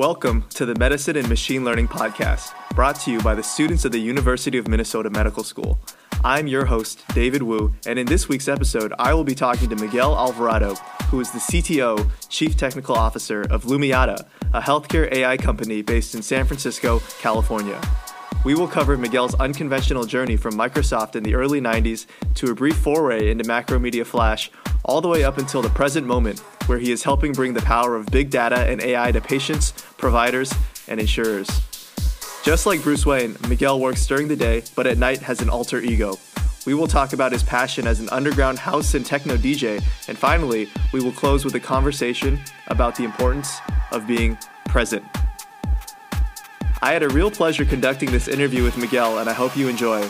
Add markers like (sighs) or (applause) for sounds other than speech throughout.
Welcome to the Medicine and Machine Learning Podcast, brought to you by the students of the University of Minnesota Medical School. I'm your host, David Wu, and in this week's episode, I will be talking to Miguel Alvarado, who is the CTO, Chief Technical Officer of Lumiata, a healthcare AI company based in San Francisco, California. We will cover Miguel's unconventional journey from Microsoft in the early 90s to a brief foray into Macromedia Flash, all the way up until the present moment, where he is helping bring the power of big data and AI to patients, providers, and insurers. Just like Bruce Wayne, Miguel works during the day, but at night has an alter ego. We will talk about his passion as an underground house and techno DJ, and finally, we will close with a conversation about the importance of being present. I had a real pleasure conducting this interview with Miguel, and I hope you enjoy.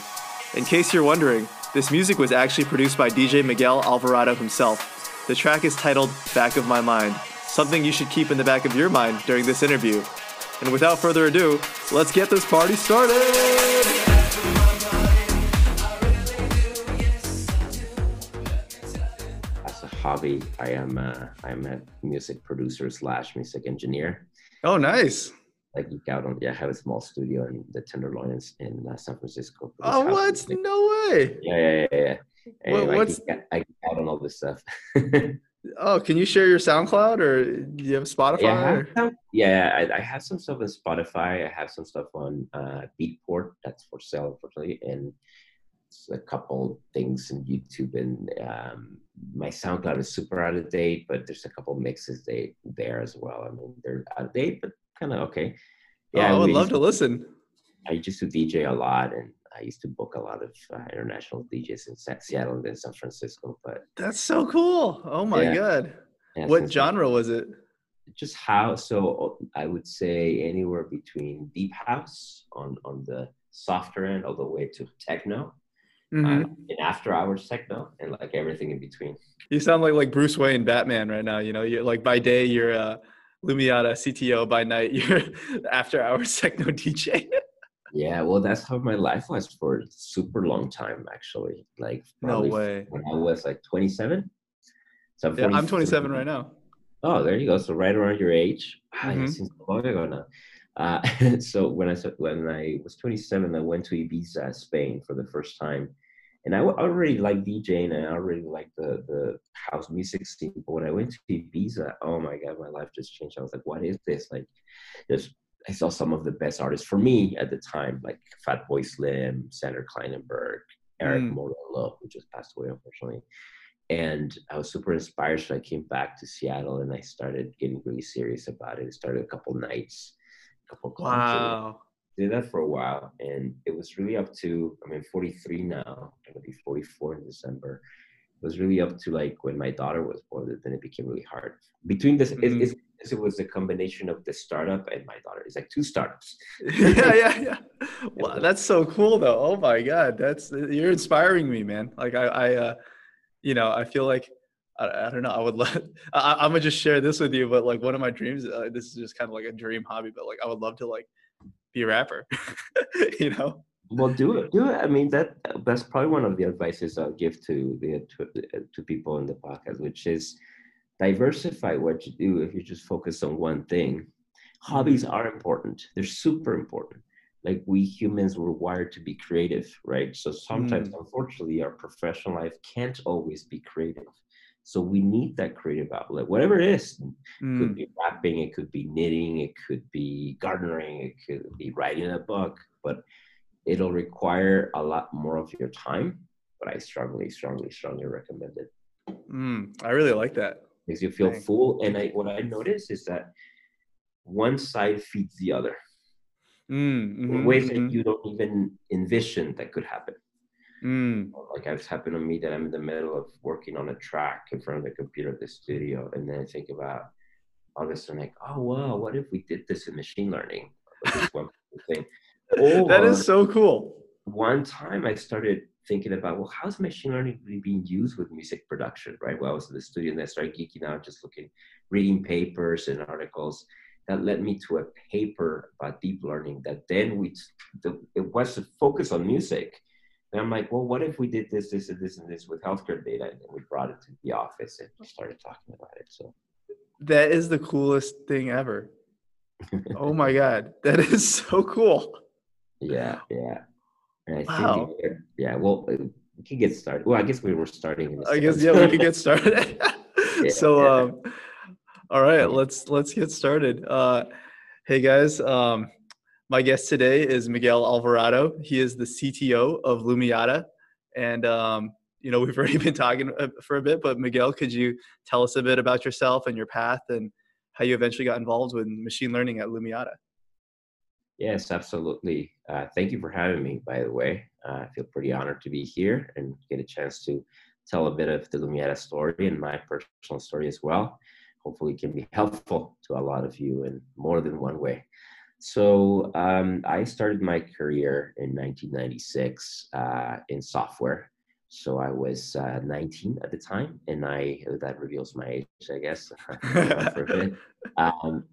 In case you're wondering, this music was actually produced by DJ Miguel Alvarado himself. The track is titled Back of My Mind, something you should keep in the back of your mind during this interview. And without further ado, let's get this party started! As a hobby, I am a, I'm a music producer slash music engineer. Oh, nice like geek out on yeah, I have a small studio in the Tenderloins in uh, San Francisco. Oh, what? No way. Yeah, yeah, yeah. yeah. Anyway, what's... I, I geek out on all this stuff. (laughs) oh, can you share your SoundCloud or do you have Spotify? Yeah, I have, yeah I, I, have some stuff on Spotify. I have some stuff on uh, Beatport. That's for sale, unfortunately, and a couple things in YouTube. And um, my SoundCloud is super out of date, but there's a couple mixes they there as well. I mean, they're out of date, but kind of okay. Yeah, oh, I would love to listen. I used to DJ a lot, and I used to book a lot of uh, international DJs in Seattle and then San Francisco. But that's so cool! Oh my yeah. god! Yeah, what genre was it? Just house. So I would say anywhere between deep house on on the softer end, all the way to techno. Mm-hmm. Uh, and after hours techno and like everything in between. You sound like like Bruce Wayne Batman right now. You know, you're like by day you're uh Lumiata CTO by night. (laughs) You're after hours techno DJ. yeah, well, that's how my life was for a super long time, actually. Like, no way. When I was like 27. So I'm, yeah, I'm 27 right now. Oh, there you go. So right around your age. Mm-hmm. Since long ago now. Uh, (laughs) so when I when I was 27, I went to Ibiza, Spain, for the first time and I already like DJing and I already like the the house music scene. But when I went to Ibiza, oh my god, my life just changed. I was like, what is this? Like, just I saw some of the best artists for me at the time, like Fatboy Slim, Sander Kleinenberg, Erick mm. Morillo, who just passed away unfortunately. And I was super inspired. So I came back to Seattle and I started getting really serious about it. I started a couple nights, a couple clubs. Wow did that for a while and it was really up to i mean 43 now i'm gonna be 44 in december it was really up to like when my daughter was born that then it became really hard between this mm-hmm. it, it, was a combination of the startup and my daughter it's like two startups (laughs) yeah yeah yeah (laughs) wow that's so cool though oh my god that's you're inspiring me man like i i uh you know i feel like I, I don't know. I would (laughs) love. I, am gonna just share this with you, but like one of my dreams. Uh, this is just kind of like a dream hobby, but like I would love to like be a rapper (laughs) you know? Well do it do it. I mean that that's probably one of the advices i'll give to the to, to people in the podcast which is diversify what you do if you just focus on one thing. Hobbies are important. They're super important. Like we humans were wired to be creative right? So sometimes mm. unfortunately our professional life can't always be creative so we need that creative outlet, whatever it is. Mm. It could mm. be rapping, it could be knitting, it could be gardening, it could be writing a book, but it'll require a lot more of your time. But I strongly, strongly, strongly recommend it. Mm, I really like that. Makes you feel Dang. full. And I, what I notice is that one side feeds the other. Mm, mm-hmm, in ways mm-hmm. that you don't even envision that could happen. Mm. Like it's happened to me that I'm in the middle of working on a track in front of the computer at the studio, and then I think about all of a sudden, like, oh wow, what if we did this in machine learning? (laughs) thing. Or that is so cool. One time I started thinking about, well, how's machine learning really being used with music production, right? Well, I was in the studio and I started geeking out, just looking, reading papers and articles. That led me to a paper about deep learning that then we, the, it was to focus on music and I'm like, well, what if we did this, this, and this, and this with healthcare data, and we brought it to the office and started talking about it. So that is the coolest thing ever. oh my god, that is so cool. Yeah, yeah. And I Wow. think, yeah, well, we can get started. Well, I guess we were starting. I guess yeah, we can get started. (laughs) so yeah. um all right, let's let's get started. Uh hey guys, um my guest today is Miguel Alvarado. He is the CTO of Lumiata and um you know, we've already (laughs) been talking uh, for a bit, but Miguel, could you tell us a bit about yourself and your path and how you eventually got involved with machine learning at Lumiata? Yes, absolutely. Uh, thank you for having me, by the way. Uh, I feel pretty honored to be here and get a chance to tell a bit of the Lumiata story and my personal story as well. Hopefully, it can be helpful to a lot of you in more than one way. So, um, I started my career in 1996 uh, in software. So, I was uh, 19 at the time, and I that reveals my age, I guess. (laughs) for a bit. (laughs) Um,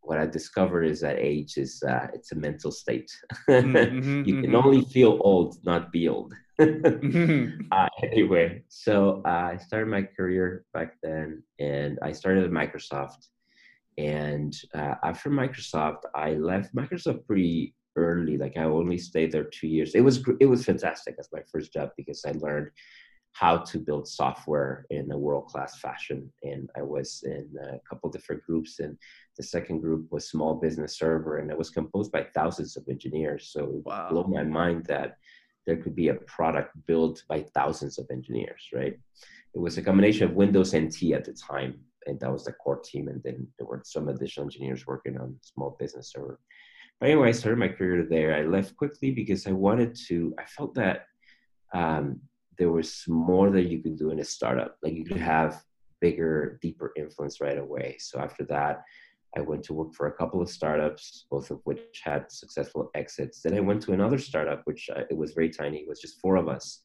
what I discovered is that age is uh, it's a mental state. (laughs) Mhm, you can mhm. only feel old, not be old. Mhm. uh, anyway, so uh, I started my career back then, and I started at Microsoft. And uh, after Microsoft, I left Microsoft pretty early. Like I only stayed there two years. It was it was fantastic as my first job because I learned how to build software in a world class fashion. And I was in a couple different groups, and the second group was small business server, and it was composed by thousands of engineers. So it Wow. blew my mind that there could be a product built by thousands of engineers, right? It was a combination of Windows NT at the time, and that was the core team. And then there were some additional engineers working on small business server. But anyway, I started my career there. I left quickly because I wanted to, I felt that um, there was more that you could do in a startup. Like you could have bigger, deeper influence right away. So after that, I went to work for a couple of startups, both of which had successful exits. Then I went to another startup, which uh, it was very tiny. It was just four of us,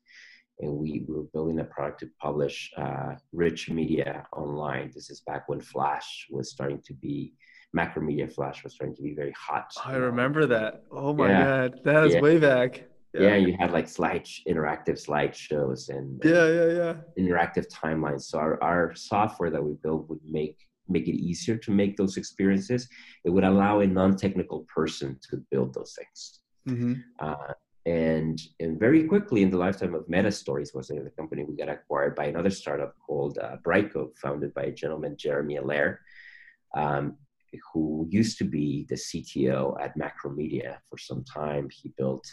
and we, we were building a product to publish uh, rich media online. This is back when Flash was starting to be Macromedia Flash was starting to be very hot. I remember that. Oh my Yeah. god, that is Yeah. way back. Yeah, you had like slide interactive slideshows and yeah, yeah, yeah. interactive timelines. So our, our software that we built would make make it easier to make those experiences. It would allow a non-technical person to build those things. hmm Uh, and and very quickly in the lifetime of Meta Stories was the company, we got acquired by another startup called uh, Brightcove, founded by a gentleman Jeremy Allaire, um, who used to be the CTO at Macromedia for some time. He built,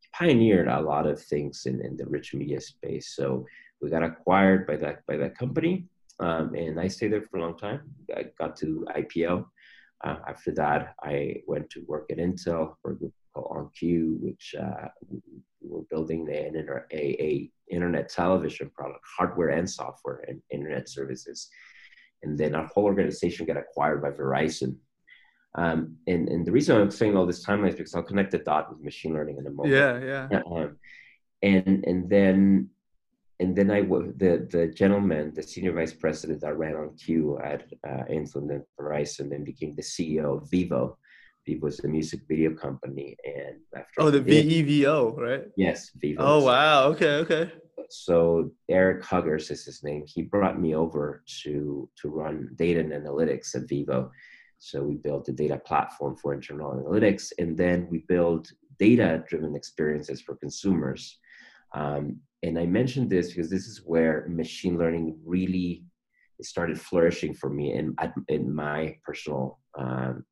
he pioneered a lot of things in, in the rich media space. So we got acquired by that by that company, um, and I stayed there for a long time. I got to IPO. Uh, after that, I went to work at Intel for a group called OnCue, which uh, we're building an a, a internet television product, hardware and software, and internet services. And then our whole organization got acquired by Verizon. Um, and, and the reason I'm saying all this timeline is because I'll connect the dot with machine learning in a moment. Yeah, yeah. Um, and and then and then I the the gentleman, the senior vice president that ran OnCue at uh, Intel and Verizon, then became the CEO of Vivo. Vivo is a music video company, and after Oh, the he VEVO, right? yes, Vivo. Oh wow. Okay, okay. So Erik Huggers is his name. He brought me over to to run data and analytics at Vivo. So we built a data platform for internal analytics, and then we build data-driven experiences for consumers. Um, and I mentioned this because this is where machine learning really started flourishing for me in in my personal um,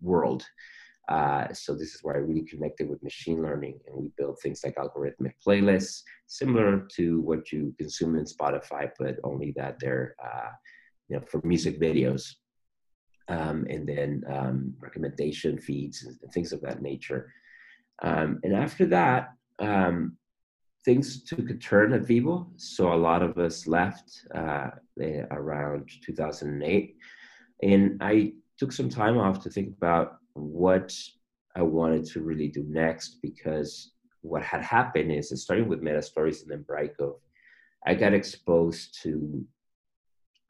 world. Uh, so this is where I really connected with machine learning, and we built things like algorithmic playlists, similar to what you consume in Spotify, but only that they're uh, you know for music videos, um, and then um, recommendation feeds and things of that nature. Um, and after that, um, things took a turn at Vivo. So a lot of us left uh, around 2008, and I took some time off to think about what I wanted to really do next because what had happened is, starting with Meta Stories and then Brightcove, I got exposed to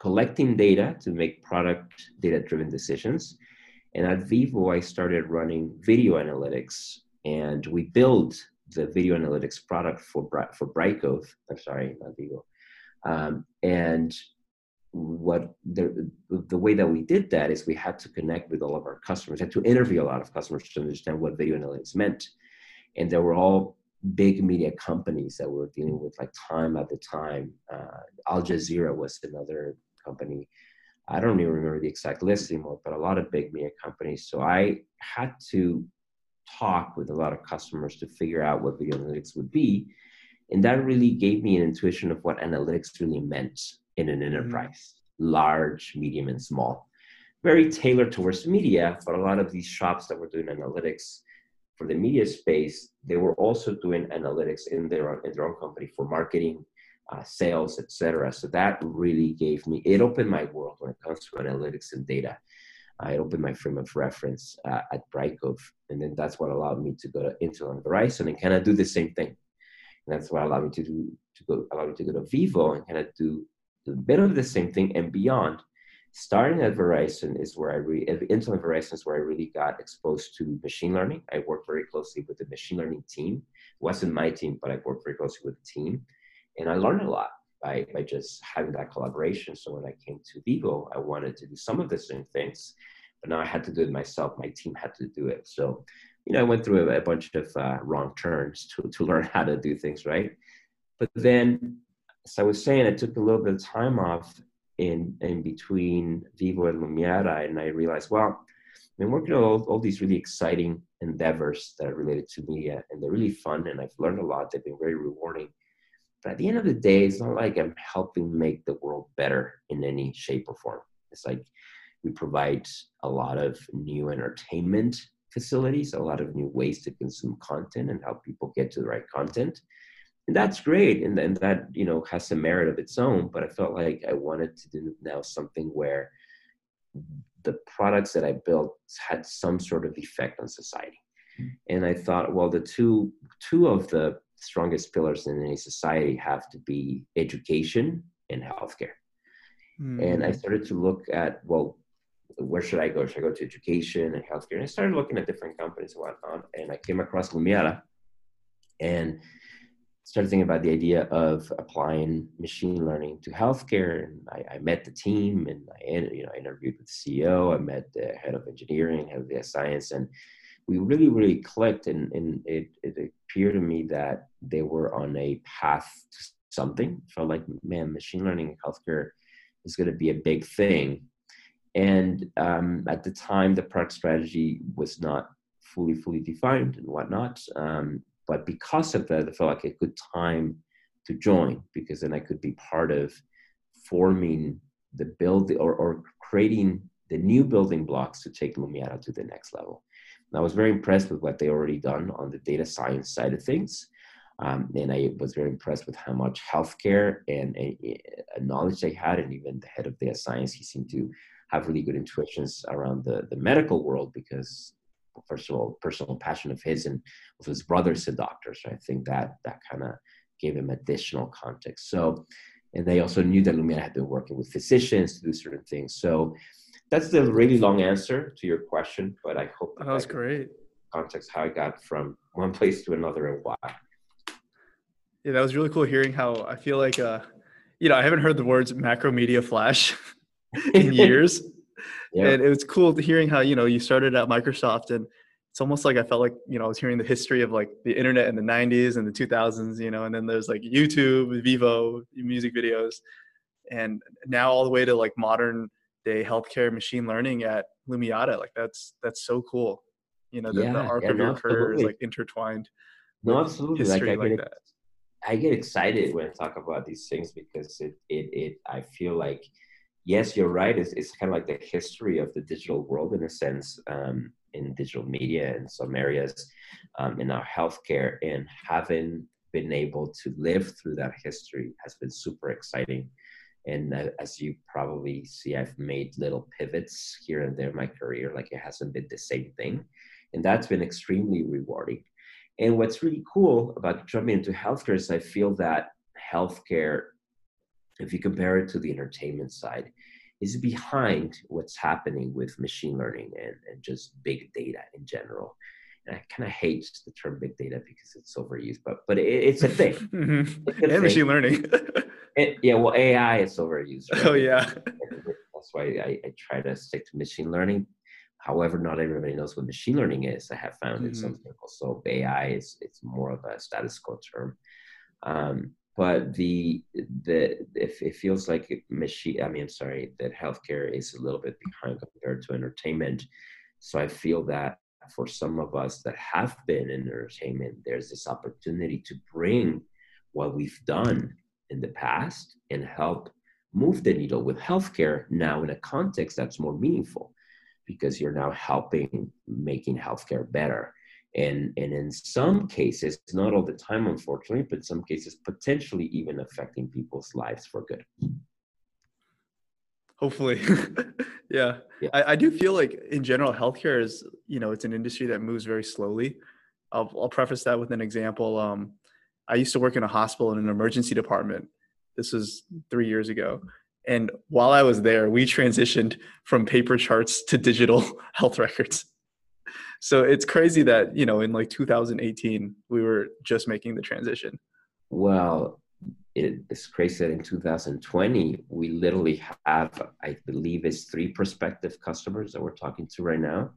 collecting data to make product data driven decisions. And at Vivo, I started running video analytics and we built the video analytics product for, for Brightcove. I'm sorry, not Vivo. Um, and what the, the way that we did that is we had to connect with all of our customers, had to interview a lot of customers to understand what video analytics meant. And they were all big media companies that were dealing with like time at the time. Uh, Al Jazeera was another company. I don't even remember the exact list anymore, but a lot of big media companies. So I had to talk with a lot of customers to figure out what video analytics would be. And that really gave me an intuition of what analytics really meant in an mm-hmm. enterprise, mm-hmm. large, medium, and small. Very tailored towards media, but a lot of these shops that were doing analytics for the media space, they were also doing analytics in their own, in their own company for marketing, uh, sales, etc. So that really gave me it opened my world when it comes to analytics and data. Uh, it opened my frame of reference uh, at Brightcove, and then that's what allowed me to go to Intel and Verizon and kind of do the same thing. And that's what allowed me to do to go allow me to go to Vivo and kind of do a bit of the same thing and beyond. Starting at Verizon is where I really, Intel Verizon is where I really got exposed to machine learning. I worked very closely with the machine learning team. It wasn't my team, but I worked very closely with the team. And I learned a lot by, by just having that collaboration. So when I came to Vivo, I wanted to do some of the same things, but now I had to do it myself. My team had to do it. So, you know, I went through a, a bunch of uh, wrong turns to, to learn (laughs) how to do things right. But then as I was saying, I took a little bit of time off in in between Vivo and Lumiata, and I realized, well, I've been working on all, all these really exciting endeavors that are related to media, and they're really fun, and I've learned a lot. They've been very rewarding. But at the end of the day, it's not like I'm helping make the world better in any shape or form. It's like we provide a lot of new entertainment facilities, a lot of new ways to consume content and help people get to the right content and that's great and, and that you know has some merit of its own but i felt like i wanted to do now something where the products that i built had some sort of effect on society mm-hmm. and i thought well the two two of the strongest pillars in any society have to be education and healthcare mm-hmm. and i started to look at well where should i go should i go to education and healthcare and i started looking at different companies and whatnot and i came across lumiata and started thinking about the idea of applying machine learning to healthcare. And I, I, met the team, and I, you know, I interviewed with the CEO. I met the head of engineering, head of data science, and we really, really clicked. And, and it, it appeared to me that they were on a path to something. Felt like, man, machine learning in healthcare is going to be a big thing. And um, at the time, the product strategy was not fully, fully defined and whatnot. Um, but because of that, I felt like a good time to join because then I could be part of forming the build or, or creating the new building blocks to take Lumiata to the next level. And I was very impressed with what they already done on the data science side of things. Um, and I was very impressed with how much healthcare and a, a knowledge they had, and even the head of data science, he seemed to have really good intuitions around the, the medical world because first of all, personal passion of his and with his brother's a doctor. So I think that that kind of gave him additional context. So, and they also knew that Lumia had been working with physicians to do certain things. So that's the really long answer to your question, but I hope that, that was great. Context how I got from one place to another and why. Yeah, that was really cool hearing how I feel like, uh, you know, I haven't heard the words Macromedia Flash (laughs) in (laughs) years yeah. and it was cool hearing how you know you started at Microsoft and it's almost like I felt like you know I was hearing the history of like the internet in the 90s and the 2000s you know and then there's like YouTube Vivo music videos. And now all the way to like modern day healthcare machine learning at Lumiata like that's that's so cool. You know the, yeah, the arc yeah, of your career is like intertwined no absolutely. Like, I, like get, I get excited when I talk about these things because it it, it I feel like yes, you're right. It's, it's kind of like the history of the digital world in a sense, um, in digital media in some areas, um, in our healthcare, and having been able to live through that history has been super exciting. And uh, as you probably see, I've made little pivots here and there in my career. Like it hasn't been the same thing. And that's been extremely rewarding. And what's really cool about jumping into healthcare is I feel that healthcare if you compare it to the entertainment side, is behind what's happening with machine learning and, and just big data in general. And I kind of hate the term big data because it's overused, but but it, it's a thing. (laughs) mm-hmm. it's a and thing. machine learning. (laughs) It, yeah, well, AI is overused. Right? Oh yeah. (laughs) That's why I, I, try to stick to machine learning. However, not everybody knows what machine learning is. I have found mm-hmm. in some circles. So AI is it's more of a status quo term. Um, but the the if it feels like machine i mean I'm sorry that healthcare is a little bit behind compared to entertainment. So i feel that for some of us that have been in entertainment there's this opportunity to bring what we've done in the past and help move the needle with healthcare now in a context that's more meaningful because you're now helping making healthcare better and and in some cases not all the time unfortunately but in some cases potentially even affecting people's lives for good. Hopefully. (laughs) Yeah, yeah. I, I, do feel like in general healthcare is you know it's an industry that moves very slowly. I'll, I'll preface that with an example. Um, i used to work in a hospital in an emergency department. This was three years ago. And while i was there we transitioned from paper charts to digital (laughs) health records so it's crazy that you know in like 2018 we were just making the transition well it's crazy that in 2020 we literally have i believe it's three prospective customers that we're talking to right now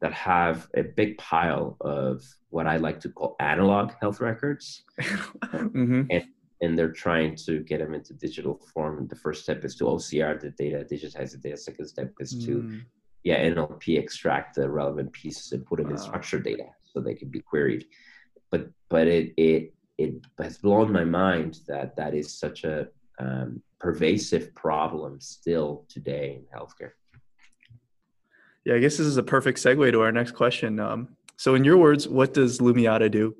that have a big pile of what i like to call analog health records (laughs) mm-hmm. and, and they're trying to get them into digital form the first step is to ocr the data digitize the data second step is mm. to yeah, NLP extract the relevant pieces and put them in structured data so they can be queried. But but it it it has blown my mind that that is such a um, pervasive problem still today in healthcare. Yeah, I guess this is a perfect segue to our next question. Um, so, in your words, what does Lumiata do?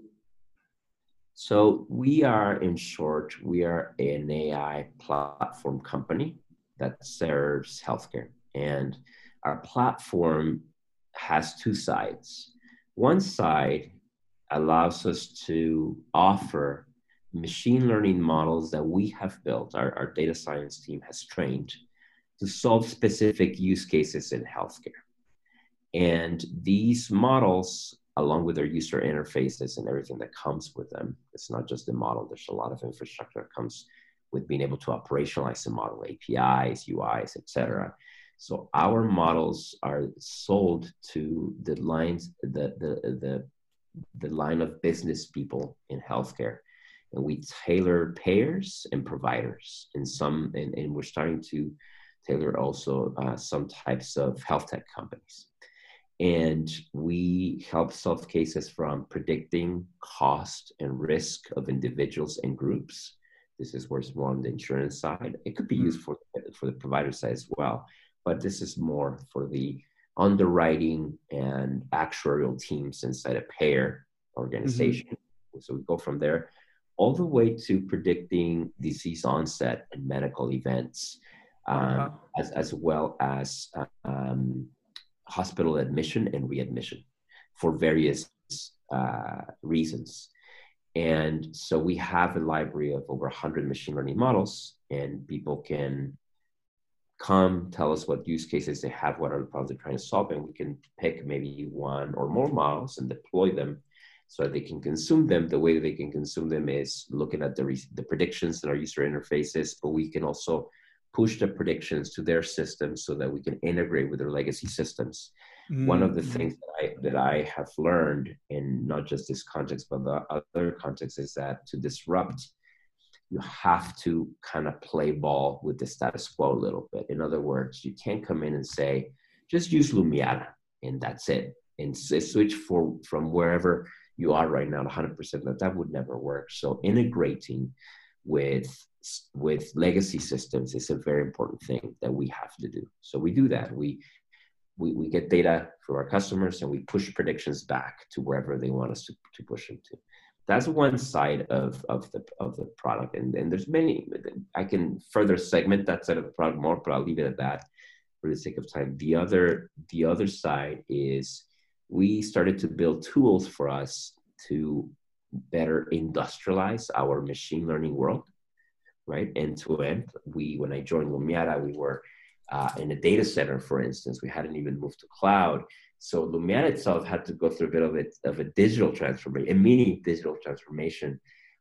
So, we are, in short, we are an AI platform company that serves healthcare. And our platform has two sides. One side allows us to offer machine learning models that we have built, our, our data science team has trained to solve specific use cases in healthcare. And these models, along with their user interfaces and everything that comes with them, it's not just the model, there's a lot of infrastructure that comes with being able to operationalize the model, APIs, UIs, et cetera. So our models are sold to the lines, the, the, the, the line of business people in healthcare. And we tailor payers and providers in some, and, and we're starting to tailor also uh, some types of health tech companies. And we help solve cases from predicting cost and risk of individuals and groups. This is where it's more on the insurance side. It could be mm-hmm. used for, for the provider side as well but this is more for the underwriting and actuarial teams inside a payer organization. Mm-hmm. So we go from there all the way to predicting disease onset and medical events, um, as, as well as um, hospital admission and readmission for various uh, reasons. And so we have a library of over 100 machine learning models, and people can come tell us what use cases they have, what are the problems they're trying to solve, and we can pick maybe one or more models and deploy them so that they can consume them. The way they can consume them is looking at the, re- the predictions in our user interfaces, but we can also push the predictions to their systems so that we can integrate with their legacy systems. Mm-hmm. One of the mm. things that I, that I have learned in not just this context, but the other context is that to disrupt you have to kind of play ball with the status quo a little bit. In other words, you can't come in and say, just use Lumiata and that's it. And switch for, from wherever you are right now to 100%. That, that would never work. So integrating with, with legacy systems is a very important thing that we have to do. So we do that. We, we, we get data from our customers and we push predictions back to wherever they want us to, to push them to that's one side of, of the of the product and, and there's many i can further segment that side of the product more but i'll leave it at that for the sake of time. The other the other side is we started to build tools for us to better industrialize our machine learning world right? End to end. We when i joined lumiata we were uh, in a data center for instance. We hadn't even moved to cloud so Lumiata itself had to go through a bit of a, of a digital transformation, a mini digital transformation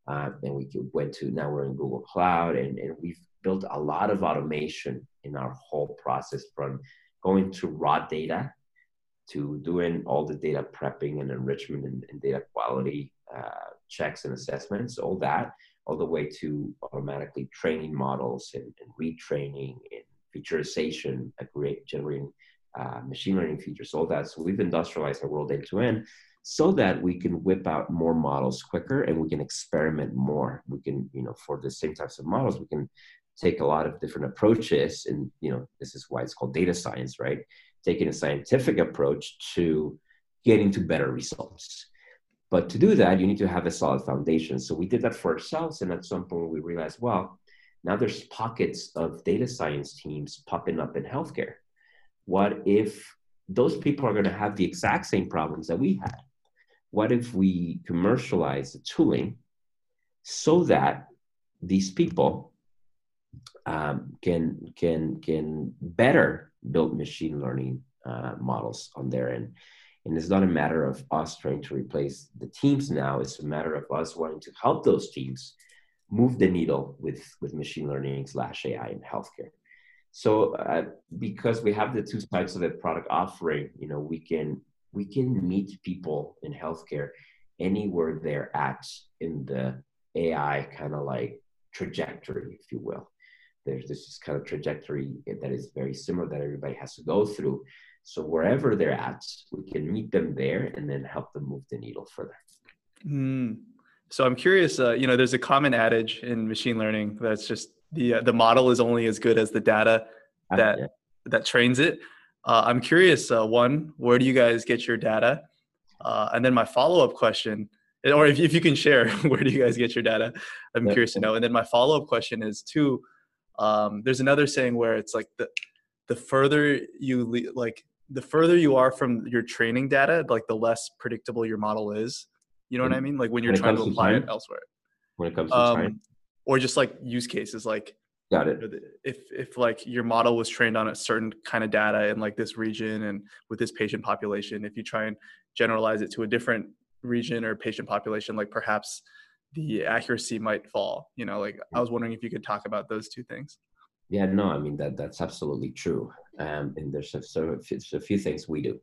uh, and we went to. Now we're in Google Cloud, and, and we've built a lot of automation in our whole process from going to raw data to doing all the data prepping and enrichment and, and data quality uh, checks and assessments, all that, all the way to automatically training models and, and retraining and featureization, generating uh, machine learning features, all that. So we've industrialized our world end to end so that we can whip out more models quicker and we can experiment more. We can, you know, for the same types of models, we can take a lot of different approaches. And, you know, this is why it's called data science, right? Taking a scientific approach to getting to better results. But to do that, you need to have a solid foundation. So we did that for ourselves. And at some point we realized, well, now there's pockets of data science teams popping up in healthcare. What if those people are going to have the exact same problems that we had? what if we commercialize the tooling so that these people um, can can can better build machine learning uh, models on their end? And it's not a matter of us trying to replace the teams now. It's a matter of us wanting to help those teams move the needle with with machine learning slash ai in healthcare so uh, because we have the two sides of the product offering you know we can we can meet people in healthcare anywhere they're at in the AI kind of like trajectory, if you will. There's this kind of trajectory that is very similar that everybody has to go through. So wherever they're at, we can meet them there and then help them move the needle further. Mm. So I'm curious. Uh, you know, there's a common adage in machine learning that's just the uh, the model is only as good as the data that that trains it. Uh, I'm curious, uh, one, where do you guys get your data? Uh, and then my follow up question, or if, if you can share, (laughs) where do you guys get your data? I'm yeah. curious to know. And then my follow up question is two, um, there's another saying where it's like the, the further you like, the further you are from your training data, like the less predictable your model is. You know what I mean? Like when you're when trying to apply to it elsewhere. When it comes to um, time. Or just like use cases, like Got it. If if like your model was trained on a certain kind of data in like this region and with this patient population, if you try and generalize it to a different region or patient population, like perhaps the accuracy might fall. You know, like I was wondering if you could talk about those two things. Yeah, no, I mean that that's absolutely true. Um, and there's a, so a few things we do.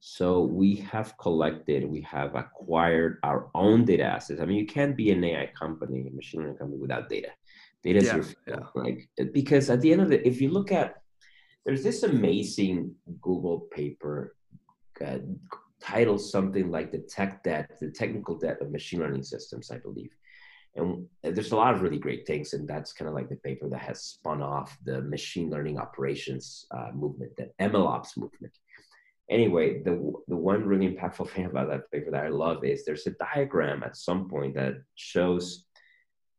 So we have collected, we have acquired our own data assets. I mean, you can't be an AI company, a machine learning company without data. Data is yeah, your yeah. like because at the end of it, if you look at there's this amazing Google paper uh, titled something like the tech debt, the technical debt of machine learning systems, I believe. And there's a lot of really great things, and that's kind of like the paper that has spun off the machine learning operations uh, movement, the MLOps movement. Anyway, the the one really impactful thing about that paper that I love is there's a diagram at some point that shows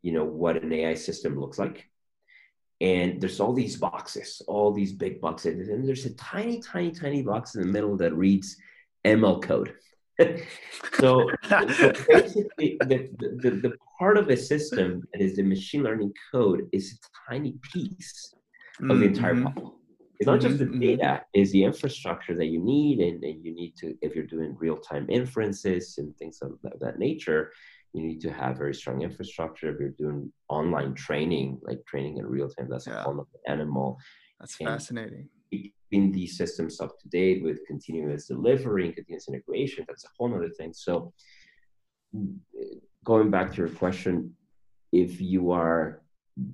you know what an AI system looks like. And there's all these boxes, all these big boxes, and there's a tiny, tiny, tiny box in the middle that reads ML code. (laughs) so, so, basically, the, the, the part of a system that is the machine learning code is a tiny piece of the entire mm-hmm. puzzle. It's not just the mm-hmm. data, it's the infrastructure that you need, and, and you need to, if you're doing real-time inferences and things of that, that nature, you need to have very strong infrastructure. If you're doing online training, like training in real time, that's yeah. a whole other animal. That's and fascinating. Keeping these systems up to date with continuous delivery and continuous integration, that's a whole other thing. So, going back to your question, if you are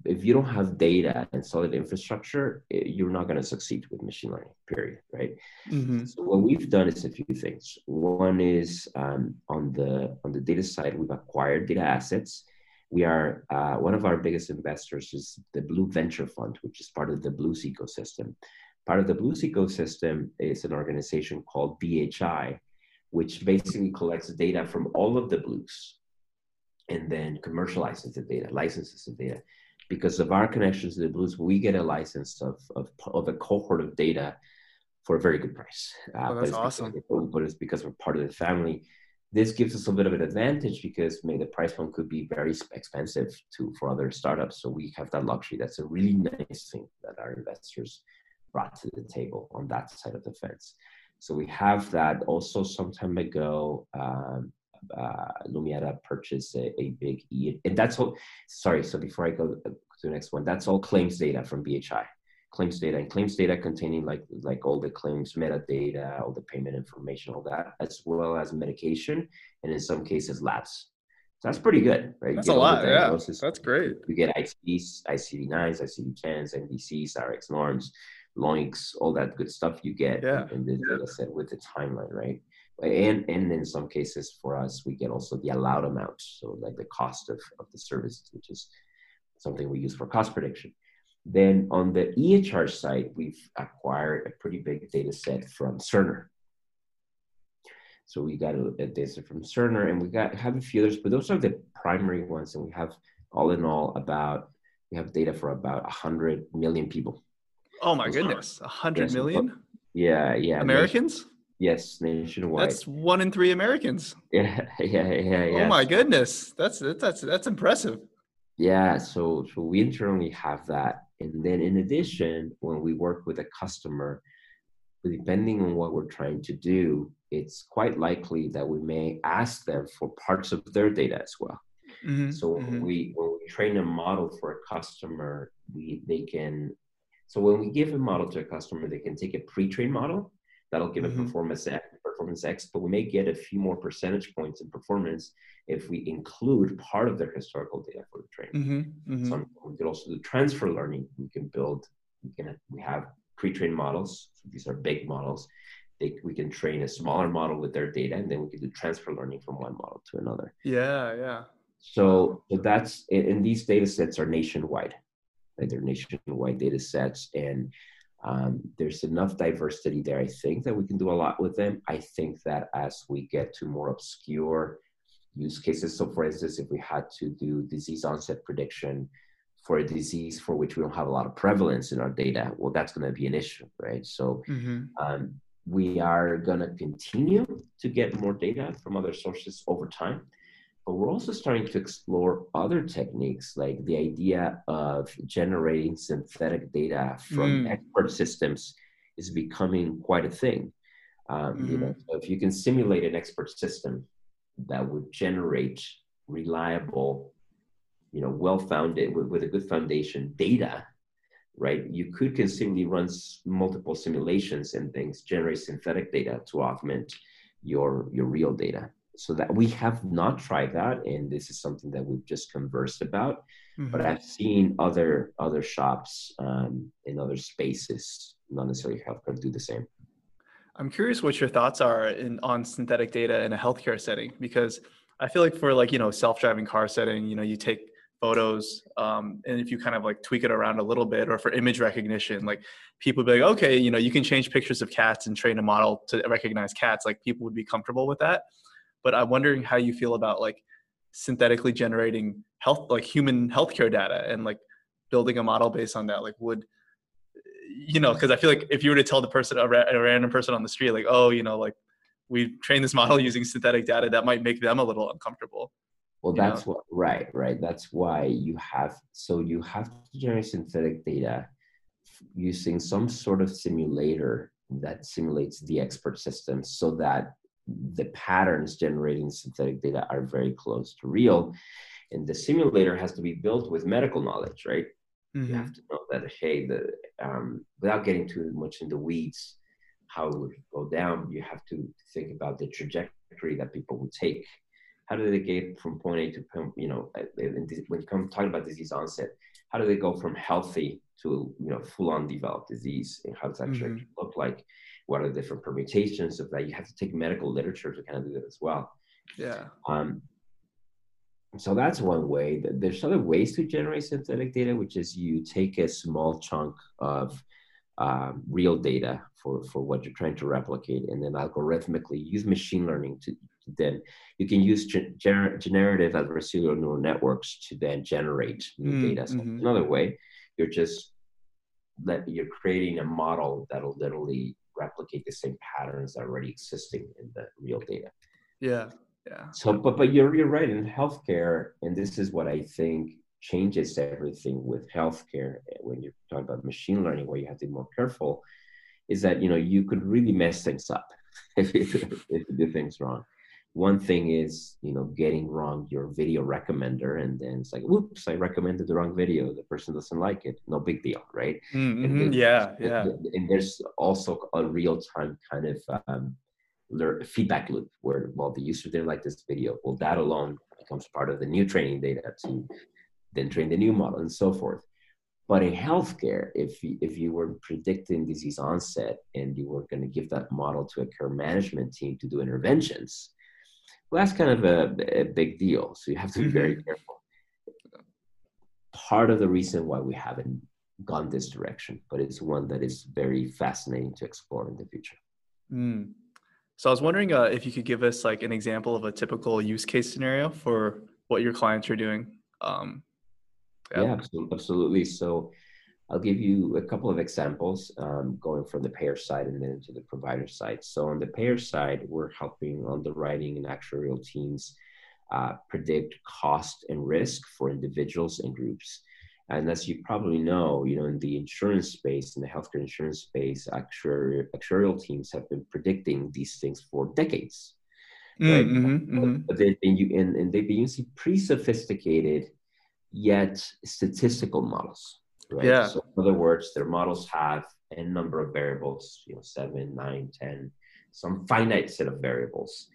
if you don't have data and solid infrastructure, eh, you're not going to succeed with machine learning. Period. Right. Mm-hmm. So what we've done is a few things. One is um, on the on the data side, we've acquired data assets. We are uh, one of our biggest investors is the Blue Venture Fund, which is part of the Blues ecosystem. Part of the Blues ecosystem is an organization called BHI, which basically collects data from all of the Blues and then commercializes the data, licenses the data because of our connections to the Blues, we get a license of, of, of a cohort of data for a very good price. Uh, oh, that's but awesome. Because, but it's because we're part of the family. This gives us a bit of an advantage because maybe the price point could be very expensive to for other startups. So we have that luxury. That's a really nice thing that our investors brought to the table on that side of the fence. So we have that. Also, some time ago, um, uh, Lumiata purchased a, a big E, and that's all. Sorry, so before I go to the next one, that's all claims data from BHI. Claims data and claims data containing like like all the claims metadata, all the payment information, all that, as well as medication, and in some cases labs. So that's pretty good, right? That's a lot, yeah. That's great. You get ICDs, ICD-9s, ICD-10s, NDCs, RX norms, LOINCs, all that good stuff you get yeah. in this yeah. data set with the timeline, right? And and in some cases for us we get also the allowed amount. So like the cost of, of the services which is something we use for cost prediction. Then on the ehr side we've acquired a pretty big data set from cerner. So we got a, a data from cerner and we got have a few others but those are the primary ones. And we have all in all about we have data for about 100 million people. Oh my goodness. 100 million? Yeah yeah. Americans Yes, nationwide. That's one in three Americans. Yeah, (laughs) yeah, yeah, yeah. Oh my goodness, that's that's that's impressive. Yeah, so so we internally have that, and then in addition, when we work with a customer, depending on what we're trying to do, it's quite likely that we may ask them for parts of their data as well. Mm-hmm, so mm-hmm. we when we train a model for a customer, we they can. So when we give a model to a customer, they can take a pre-trained model That'll give mm-hmm. a performance X, performance X, but we may get a few more percentage points in performance if we include part of their historical data for the training. Mm-hmm. Mm-hmm. So we could also do transfer learning. We can build, we can we have pre-trained models. So these are big models. They, we can train a smaller model with their data, and then we can do transfer learning from one model to another. Yeah, yeah. So, so that's and these data sets are nationwide. Right? They're nationwide data sets, and um, there's enough diversity there, I think, that we can do a lot with them. I think that as we get to more obscure use cases, so for instance, if we had to do disease onset prediction for a disease for which we don't have a lot of prevalence in our data, well, that's going to be an issue, right? So mm-hmm. um, we are going to continue to get more data from other sources over time we're also starting to explore other techniques like the idea of generating synthetic data from mm. expert systems is becoming quite a thing um, mm. you know mm-hmm. so if you can simulate an expert system that would generate reliable you know well founded with, with a good foundation data right you could conceivably run multiple simulations and things generate synthetic data to augment your your real data so that we have not tried that and this is something that we've just conversed about mm-hmm. but i've seen other other shops um, in other spaces not necessarily healthcare do the same i'm curious what your thoughts are in on synthetic data in a healthcare setting because i feel like for like you know self-driving car setting you know you take photos um, and if you kind of like tweak it around a little bit or for image recognition like people would be like okay you know you can change pictures of cats and train a model to recognize cats like people would be comfortable with that but I'm wondering how you feel about like synthetically generating health, like human healthcare data and like building a model based on that. Like would, you know, because I feel like if you were to tell the person, a, ra- a random person on the street, like, oh, you know, like we trained this model using synthetic data, that might make them a little uncomfortable. Well, that's know? what, right, right. That's why you have, so you have to generate synthetic data using some sort of simulator that simulates the expert system so that the patterns generating synthetic data are very close to real. And the simulator has to be built with medical knowledge, right? Mm-hmm. You have to know that, hey, the, um, without getting too much in the weeds, how it would go down, you have to think about the trajectory that people would take. How do they get from point A to point, you know, uh, when you come talking about disease onset, how do they go from healthy to, you know, full on developed disease? And how does that mm-hmm. look like? What are the different permutations of that you have to take medical literature to kind of do that as well. Yeah. Um, so that's one way there's other ways to generate synthetic data which is you take a small chunk of um, real data for, for what you're trying to replicate and then algorithmically use machine learning to, then you can use gener- generative adversarial neural networks to then generate new mm, data. So mm-hmm. another way you're just that you're creating a model that'll literally replicate the same patterns that are already existing in the real data. Yeah. Yeah. So, but but you're you're right in healthcare, and this is what I think changes everything with healthcare eh, when you're talking about machine learning, where you have to be more careful, is that you know you could really mess things up (laughs) if you, if you do things wrong. One thing is you know getting wrong your video recommender and then it's like whoops i recommended the wrong video. The person doesn't like it. No big deal right? Mm-hmm. yeah yeah. and there's also a real-time kind of um, feedback loop where well the user didn't like this video. Well that alone becomes part of the new training data to then train the new model and so forth. But in healthcare, if you, if you were predicting disease onset and you were going to give that model to a care management team to do interventions, well, that's kind of a, a big deal. So you have to be very mm-hmm. careful. Part of the reason why we haven't gone this direction, but it's one that is very fascinating to explore in the future. Mm. So I was wondering uh, if you could give us like an example of a typical use case scenario for what your clients are doing. Um, yeah, yeah absolutely, absolutely. So I'll give you a couple of examples um, going from the payer side and then to the provider side. So on the payer side, we're helping underwriting and actuarial teams uh, predict cost and risk for individuals and groups. And as you probably know, you know, in the insurance space, in the healthcare insurance space, actuarial, actuarial teams have been predicting these things for decades. Mm, right? Mm-hmm, mm-hmm. But they've been, and, and they've been using pretty sophisticated yet statistical models right? Yeah. So in other words, their models have a number of variables, you know, seven, nine, ten, some finite set of variables.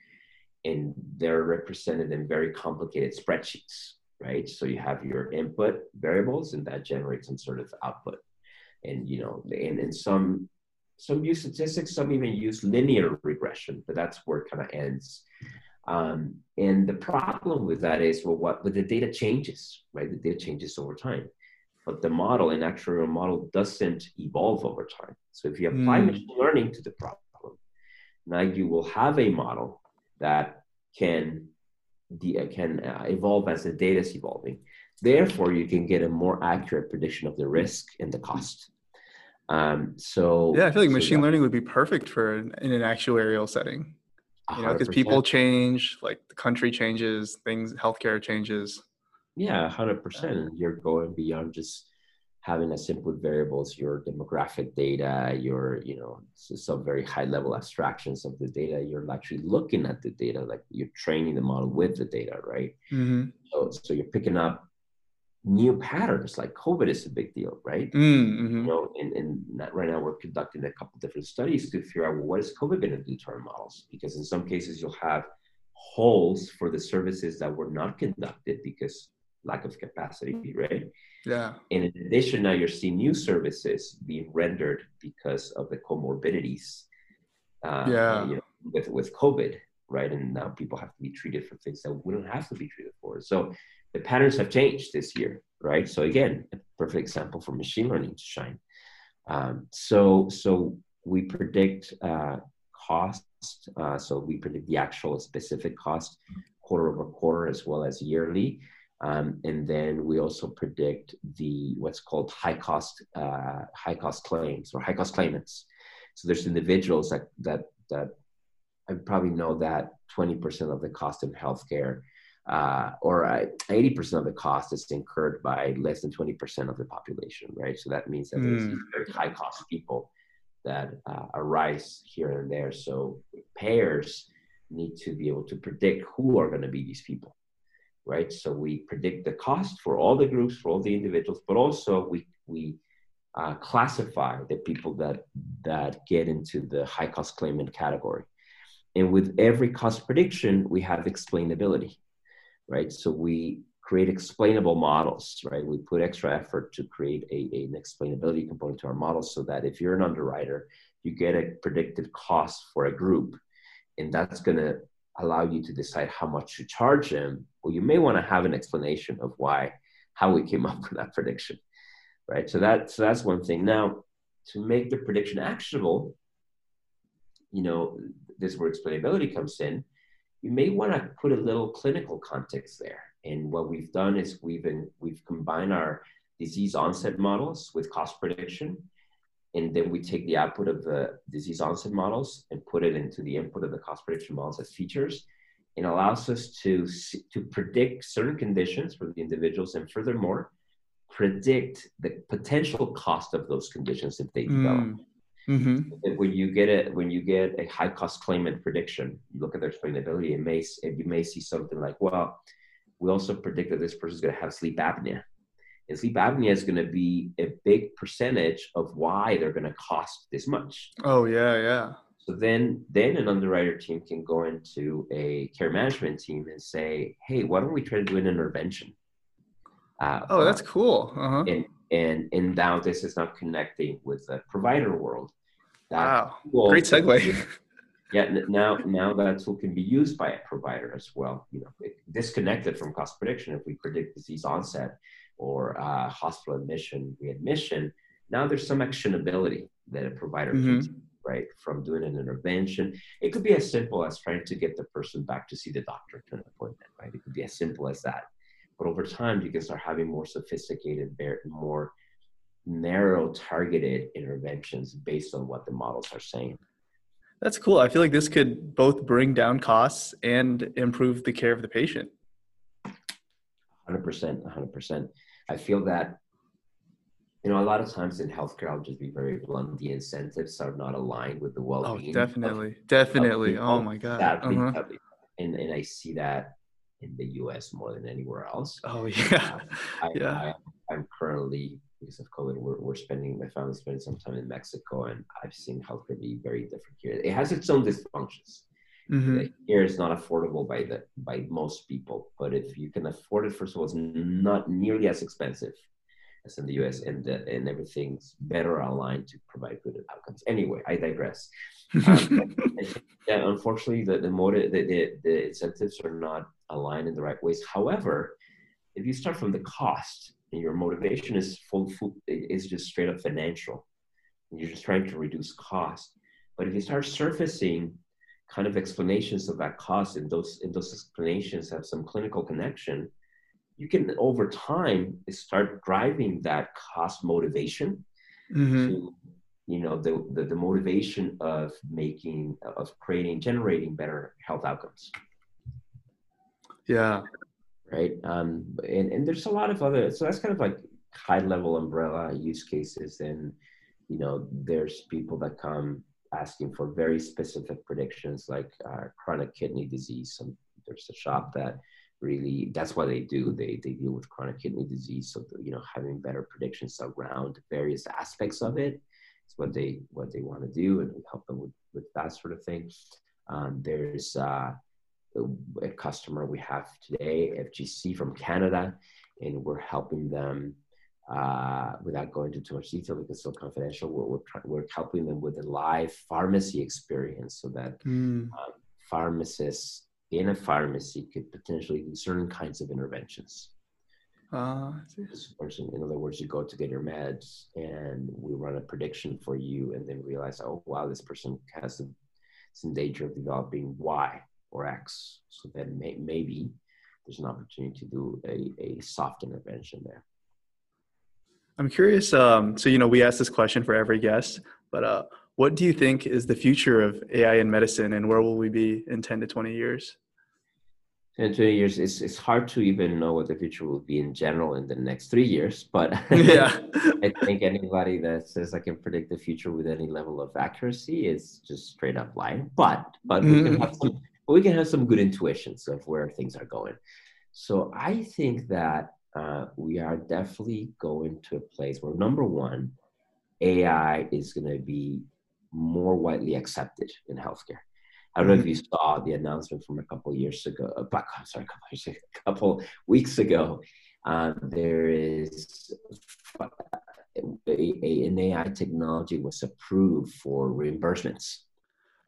And they're represented in very complicated spreadsheets, right? So you have your input variables and that generates some sort of output. And you know, and, and some some use statistics, some even use linear regression, but that's where it kind of ends. Um, and the problem with that is, well, what, but the data changes, right? The data changes over time but the model, an actuarial model, doesn't evolve over time. So if you apply mm. machine learning to the problem, now you will have a model that can de- can uh, evolve as the data is evolving. Therefore, you can get a more accurate prediction of the risk and the cost. Um, so yeah, I feel like so machine that, learning would be perfect for an, in an actuarial setting. You know, because people change, like the country changes, things, healthcare changes. Yeah, hundred percent. You're going beyond just having a simple variables, your demographic data, your you know some very high level abstractions of the data. You're actually looking at the data, like you're training the model with the data, right? Mm-hmm. So, so you're picking up new patterns like covid is a big deal right mm-hmm. you know and, and right now we're conducting a couple different studies to figure out well, what is covid going to do to our models because in some cases you'll have holes for the services that were not conducted because lack of capacity, right? Yeah. And in addition, now you're seeing new services being rendered because of the comorbidities. Uh, yeah. You know, with with COVID, right? And now people have to be treated for things that wouldn't have to be treated for. So the patterns have changed this year, right? So again, a perfect example for machine learning to shine. Um, so so we predict uh, cost. Uh, so we predict the actual specific cost quarter over quarter as well as yearly. Um, and then we also predict the what's called high cost uh, high cost claims or high cost claimants. So there's individuals that that that I probably know that 20% of the cost of healthcare uh, or uh, 80% of the cost is incurred by less than 20% of the population, right? So that means that mm. there's very high cost people that uh, arise here and there. So payers need to be able to predict who are going to be these people right? So we predict the cost for all the groups, for all the individuals, but also we we uh, classify the people that that get into the high cost claimant category. And with every cost prediction, we have explainability, right? So we create explainable models, right? We put extra effort to create a, a, an explainability component to our models so that if you're an underwriter, you get a predicted cost for a group, and that's going to allow you to decide how much to charge them, well, you may want to have an explanation of why, how we came (laughs) up with that prediction, right? So that so that's one thing. Now, to make the prediction actionable, you know, this where explainability comes in. You may want to put a little clinical context there. And what we've done is we've been, we've combined our disease onset models with cost prediction and then we take the output of the disease onset models and put it into the input of the cost prediction models as features and allows us to to predict certain conditions for the individuals and furthermore predict the potential cost of those conditions if they develop mm. Mm-hmm. When you get it, when you get a high cost claimant prediction, you look at their explainability. It may and you may see something like, well, we also predict that this person is going to have sleep apnea, and sleep apnea is going to be a big percentage of why they're going to cost this much. Oh yeah, yeah. So then, then an underwriter team can go into a care management team and say, hey, why don't we try to do an intervention? Uh, oh, that's cool. Uh-huh. And, and and now this is not connecting with the provider world. That wow, great segue. (laughs) yeah, now now that tool can be used by a provider as well. You know, disconnected from cost prediction. If we predict disease onset or uh, hospital admission, readmission, now there's some actionability that a provider mm-hmm. can right from doing an intervention. It could be as simple as trying to get the person back to see the doctor to an appointment, right? It could be as simple as that. But over time, you can start having more sophisticated, more narrow targeted interventions based on what the models are saying. That's cool. I feel like this could both bring down costs and improve the care of the patient. 100%. 100%. I feel that, you know, a lot of times in healthcare, I'll just be very blunt, the incentives are not aligned with the well being. Oh, definitely. Of, definitely. Of oh, my God. uh-huh. and, and I see that in the US more than anywhere else. Oh yeah. Um, I, yeah. I, (laughs) am currently because of COVID, we're, we're spending my family's spending some time in Mexico, and I've seen healthcare be very different here. It has its own dysfunctions. Mm-hmm. Here, it's not affordable by the by most people, but if you can afford it, first of all, it's not nearly as expensive as in the US, and the, and everything's better aligned to provide good outcomes. Anyway, I digress. (laughs) Um, yeah, unfortunately, the the, motive, the, the the incentives are not aligned in the right ways. However, if you start from the cost and your motivation is full, full is just straight up financial, and you're just trying to reduce cost. But if you start surfacing kind of explanations of that cost, and those and those explanations have some clinical connection, you can over time start driving that cost motivation mm-hmm. to you know the, the, the motivation of making of creating generating better health outcomes. Yeah. Right? Um and, and there's a lot of other so that's kind of like high level umbrella use cases and you know there's people that come asking for very specific predictions like uh, chronic kidney disease some there's a shop that really that's what they do they they deal with chronic kidney disease so you know having better predictions around various aspects of it it's what they what they want to do, and help them with with that sort of thing. Um, there's uh, a customer we have today, FGC from Canada, and we're helping them. Uh, without going into too much detail because it's still confidential, we're, we're, we're helping them with a live pharmacy experience so that mm. um, pharmacists in a pharmacy could potentially do certain kinds of interventions. Uh, in other words, you go to get your meds, and we run a prediction for you, and then realize, oh wow, this person has some danger of developing Y or X. So then may, maybe there's an opportunity to do a, a soft intervention there. I'm curious. Um, so you know, we ask this question for every guest, but uh, what do you think is the future of AI in medicine, and where will we be in 10 to 20 years? in 20 years it's, it's hard to even know what the future will be in general in the next three years but (laughs) (laughs) yeah i think anybody that says i can predict the future with any level of accuracy is just straight up lying but but we can have some we can have some good intuitions of where things are going so i think that uh, we are definitely going to a place where number one ai is going to be more widely accepted in healthcare I don't know if you saw the announcement from a couple years ago. Uh, back, I'm sorry, a couple, years, a (laughs) couple weeks ago. Uh, there is a, a, an AI technology was approved for reimbursements.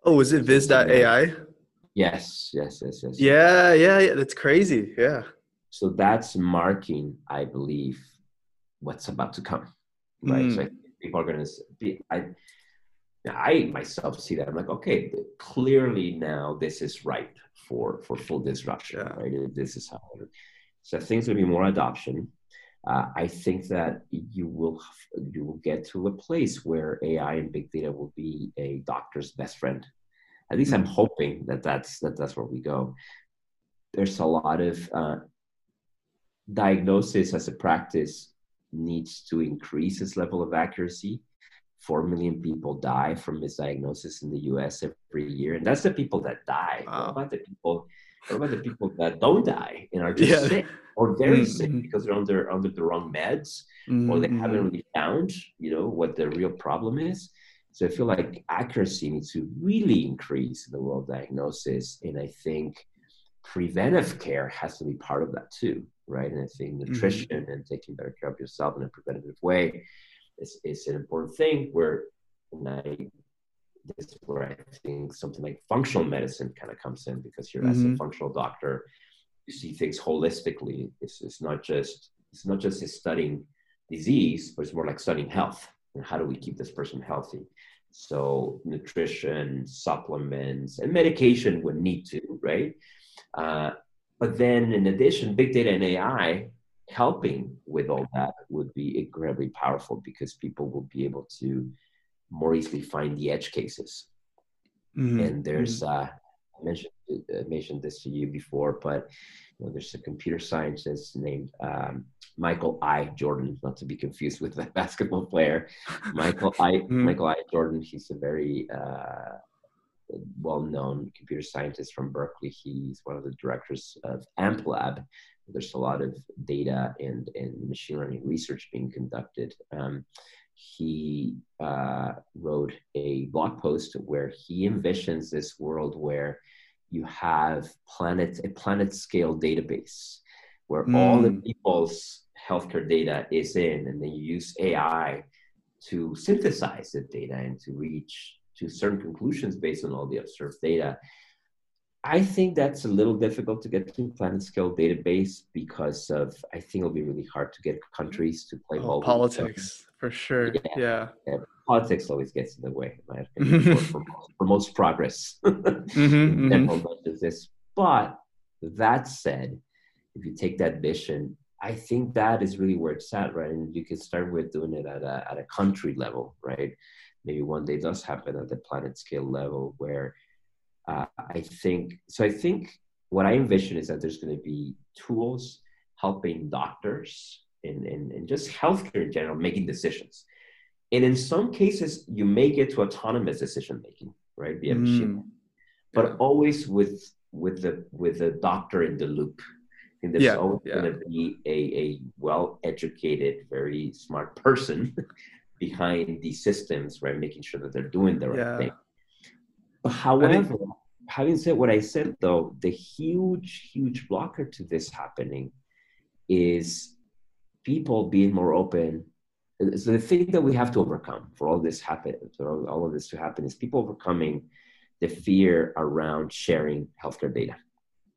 Oh, is it Viz.ai? Yes, yes, yes, yes. Yeah, yeah, yeah. That's crazy. Yeah. So that's marking, I believe, what's about to come. Right. Mm. So people are going to be. I I myself see that I'm like, okay, clearly now this is ripe for for full disruption. Yeah. Right? This is how. So things will be more adoption. Uh, I think that you will you will get to a place where AI and big data will be a doctor's best friend. At least I'm hoping that that's that that's where we go. There's a lot of uh, diagnosis as a practice needs to increase its level of accuracy 4 million people die from misdiagnosis in the US every year. And that's the people that die. Wow. What about the people? What about the people that don't die and are just yeah. sick or very mm-hmm. sick because they're under under the wrong meds mm-hmm. or they haven't mm-hmm. really found, you know, what the real problem is? So I feel like accuracy needs to really increase in the world diagnosis. And I think preventive care has to be part of that too, right? And I think mm-hmm. nutrition mm-hmm. and taking better care of yourself in a preventative way is, is an important thing where I, this is where I think something like functional medicine kind of comes in because you're mm-hmm. as a mm-hmm. functional doctor, you see things holistically. It's, it's not just it's not just studying disease, but it's more like studying health and how do we keep this person healthy. So nutrition, supplements, and medication would need to, right? Uh, but then in addition, big data and AI helping with all that would be incredibly powerful because people will be able to more easily find the edge cases. Mm-hmm. And there's, mm-hmm. uh, I mentioned, I mentioned this to you before, but you know, there's a computer scientist named um, Michael I. Jordan, not to be confused with the (laughs) basketball player. Michael I. (laughs) Mm-hmm. Michael I. Jordan. He's a very uh, well-known computer scientist from Berkeley. He's one of the directors of AmpLab, there's a lot of data and, and machine learning research being conducted. Um, he uh, wrote a blog post where he envisions this world where you have planet a planet scale database where mm. all the hmm. people's healthcare data is in, and then you use AI to synthesize the data and to reach to certain conclusions based on all the observed data. I think that's a little difficult to get to planet scale database because of I think it'll be really hard to get countries to play oh, ball. Politics for sure. Yeah. yeah. yeah. Politics always gets in the way, in my opinion, for, for, (laughs) most progress. (laughs) mm-hmm, mm-hmm. this. But that said, if you take that vision, I think that is really where it's at, right? And you can start with doing it at a at a country level, right? Maybe one day does happen at the planet scale level where uh, I think so. I think what I envision is that there's going to be tools helping doctors and, and, and just healthcare in general making decisions. And in some cases, you may get to autonomous decision making, right, via machine, mm. but always with with the with the doctor in the loop. And there's yeah, always yeah. going to be a, a well educated, very smart person (laughs) behind these systems, right, making sure that they're doing the right yeah. thing. However, think, having said what I said, though, the huge, huge blocker to this happening is people being more open. So the thing that we have to overcome for all this happen, for all of this to happen, is people overcoming the fear around sharing healthcare data.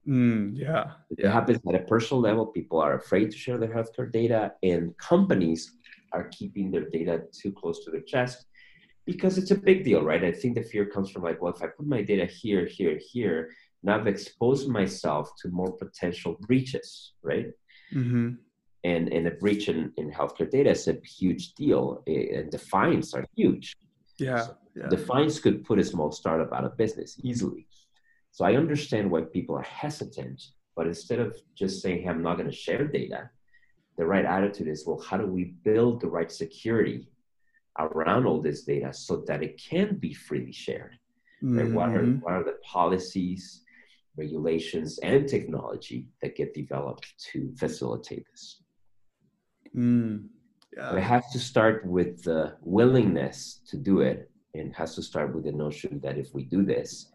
Mm, yeah, it yeah. happens at a personal level. People are afraid to share their healthcare data, and companies are keeping their data too close to their chest because it's a big deal, right? I think the fear comes from like, well, if I put my data here, here, here, now I've exposed myself to more potential breaches, right? Mm-hmm. And, and a breach in, in healthcare data is a huge deal, and the fines are huge. Yeah, so yeah. The fines could put a small startup out of business easily. So I understand why people are hesitant, but instead of just saying, hey, I'm not going to share data, the right attitude is, well, how do we build the right security around all this data so that it can be freely shared. Mm-hmm. Right? What, are, mm-hmm. what are the policies, regulations, and technology that get developed to facilitate this? Mm. Yeah. It has to start with the willingness to do it and has to start with the notion that if we do this,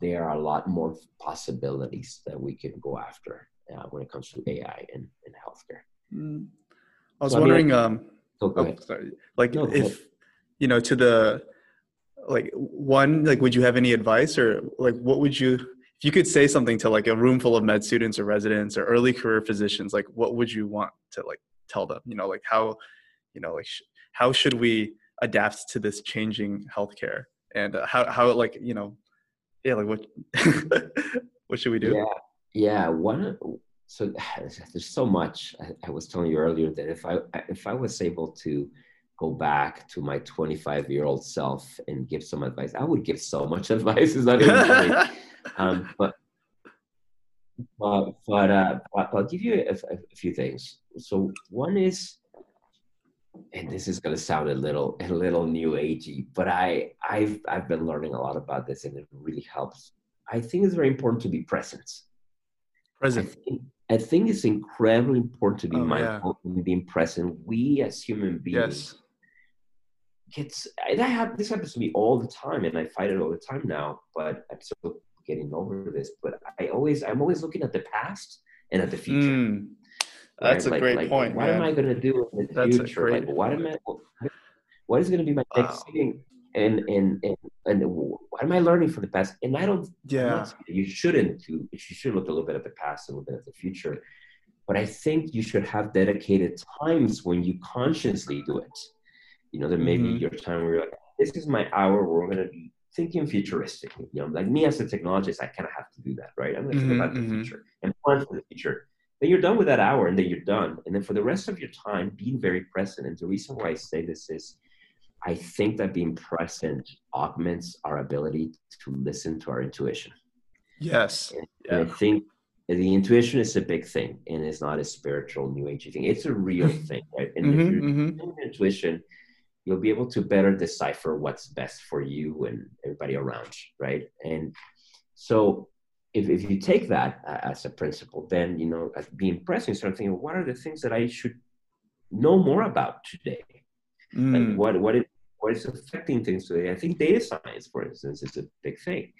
there are a lot more possibilities that we can go after uh, when it comes to AI and, and healthcare. Mm. I was so, wondering, I mean, um, Oh, oh, sorry. Like no, if you know to the like one like would you have any advice or like what would you if you could say something to like a room full of med students or residents or early career physicians like what would you want to like tell them you know like how you know like sh- how should we adapt to this changing healthcare and uh, how how like you know yeah like what (laughs) what should we do yeah yeah one so (sighs) there's so much I, I, was telling you earlier that if i if i was able to go back to my 25 year old self and give some advice i would give so much (laughs) advice is not even (laughs) um, but but but, uh, i'll give you a, a, few things so one is and this is going to sound a little a little new agey, but I I've I've been learning a lot about this, and it really helps. I think it's very important to be present. Present. I think, I think it's incredibly important to be Oh, mindful and being present. We as human beings Yes. gets that hap- this happens to me all the time, and I fight it all the time now. But I'm still getting over this. But I always I'm always looking at the past and at the future. Mm, that's right? a Like- great like, point. What am. I going to do in the That's a future? Like, what am. I? What is going to be my next thing? And and and and what am I learning from the past? And I don't. Yeah. not you shouldn't do. You should look a little bit at the past a little bit at the future. But I think you should have dedicated times when you consciously do it. You know, there may be Mhm. your time where you're like, this is my hour where I'm going to be thinking futuristic. You know, like me as a technologist, I kind of have to do that, right? I'm going to think Mhm, about the mhm. future and plan for the future. Then you're done with that hour, and then you're done. And then for the rest of your time, being very present. And the reason why I say this is, I think that being present augments our ability to listen to our intuition. Yes. And Yeah. I think the intuition is a big thing, and it's not a spiritual new agey thing. It's a real (laughs) thing, right? And if Mhm, you're mhm. your intuition, you'll be able to better decipher what's best for you and everybody around, you, right? And so, if, if you take that as a principle, then you know, as being present, you start thinking, what are the things that I should know more about today? Mm, Like what what is what is affecting things today? I think data science, for instance, is a big thing,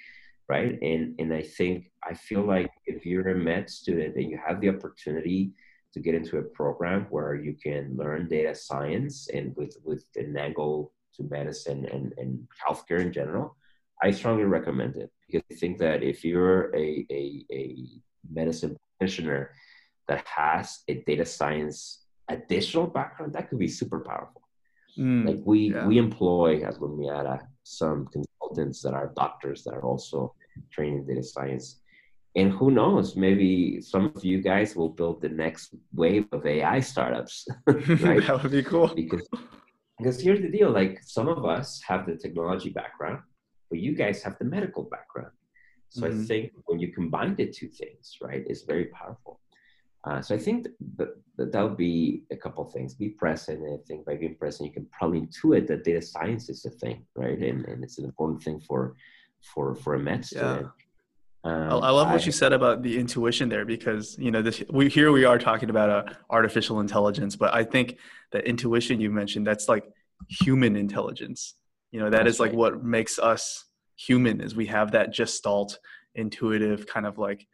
right? And and I think I feel like if you're a med student and you have the opportunity to get into a program where you can learn data science and with with an angle to medicine and, and healthcare in general, I strongly recommend it because I think that if you're a, a, a medicine practitioner that has a data science additional background, that could be super powerful. Mm, Like we yeah. we employ at Lumiata some consultants that are doctors that are also trained in data science. And who knows, maybe some of you guys will build the next wave of AI startups. (laughs) right? (laughs) that would be cool. because because here's the deal, like some of us have the technology background, but you guys have the medical background. So I Mhm. think when you combine the two things, right, it's very powerful. Uh, so I think that, that that'll be a couple things. Be present, and I think by being present, you can probably intuit that data science is a thing, right? And, and it's an important thing for for for a med student. I, Um, I love what you said about the intuition there because you know this we here we are talking about uh, artificial intelligence, but I think the intuition you mentioned that's like human intelligence. You know that is like right. what makes us human is we have that gestalt intuitive kind of like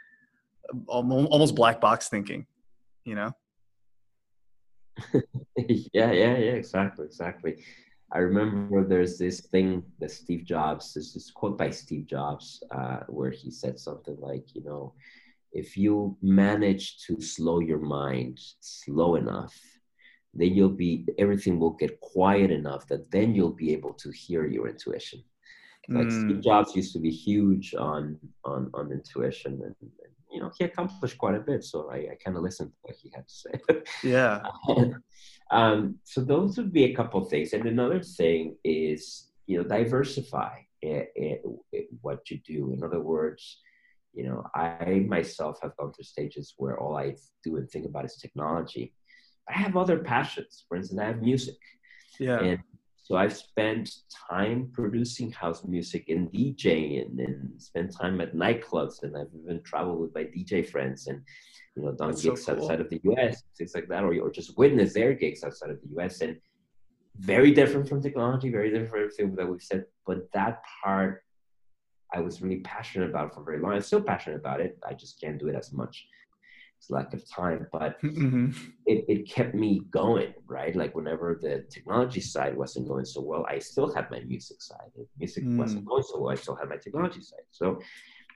almost black box thinking. You know. (laughs) yeah, yeah, yeah, exactly, exactly. I remember there's this thing that Steve Jobs, there's this quote by Steve Jobs uh, where he said something like, you know, if you manage to slow your mind slow enough, then you'll be, everything will get quiet enough that then you'll be able to hear your intuition. Like Steve Mm, Jobs used to be huge on on on intuition, and, and you know he accomplished quite a bit. So I, I kind of listened to what he had to say. (laughs) yeah. um, so those would be a couple of things. And another thing is, you know, diversify i- i- i- what you do. In other words, you know, I myself have gone through stages where all I do and think about is technology. I have other passions. For instance, I have music. Yeah. And so I've spent time producing house music and DJing and spent time at nightclubs and I've even traveled with my DJ friends and you know done That's so gigs cool. outside of the US, things like that, or, or just witnessed their gigs outside of the US and very different from technology, very different from everything that we've said. But that part I was really passionate about for very long. I'm still passionate about it. I just can't do it as much. Lack of time. But Mhm. it, it kept me going, right? Like whenever the technology side wasn't going so well, I still had my music side. If music Mm. wasn't going so well, I still had my technology side. So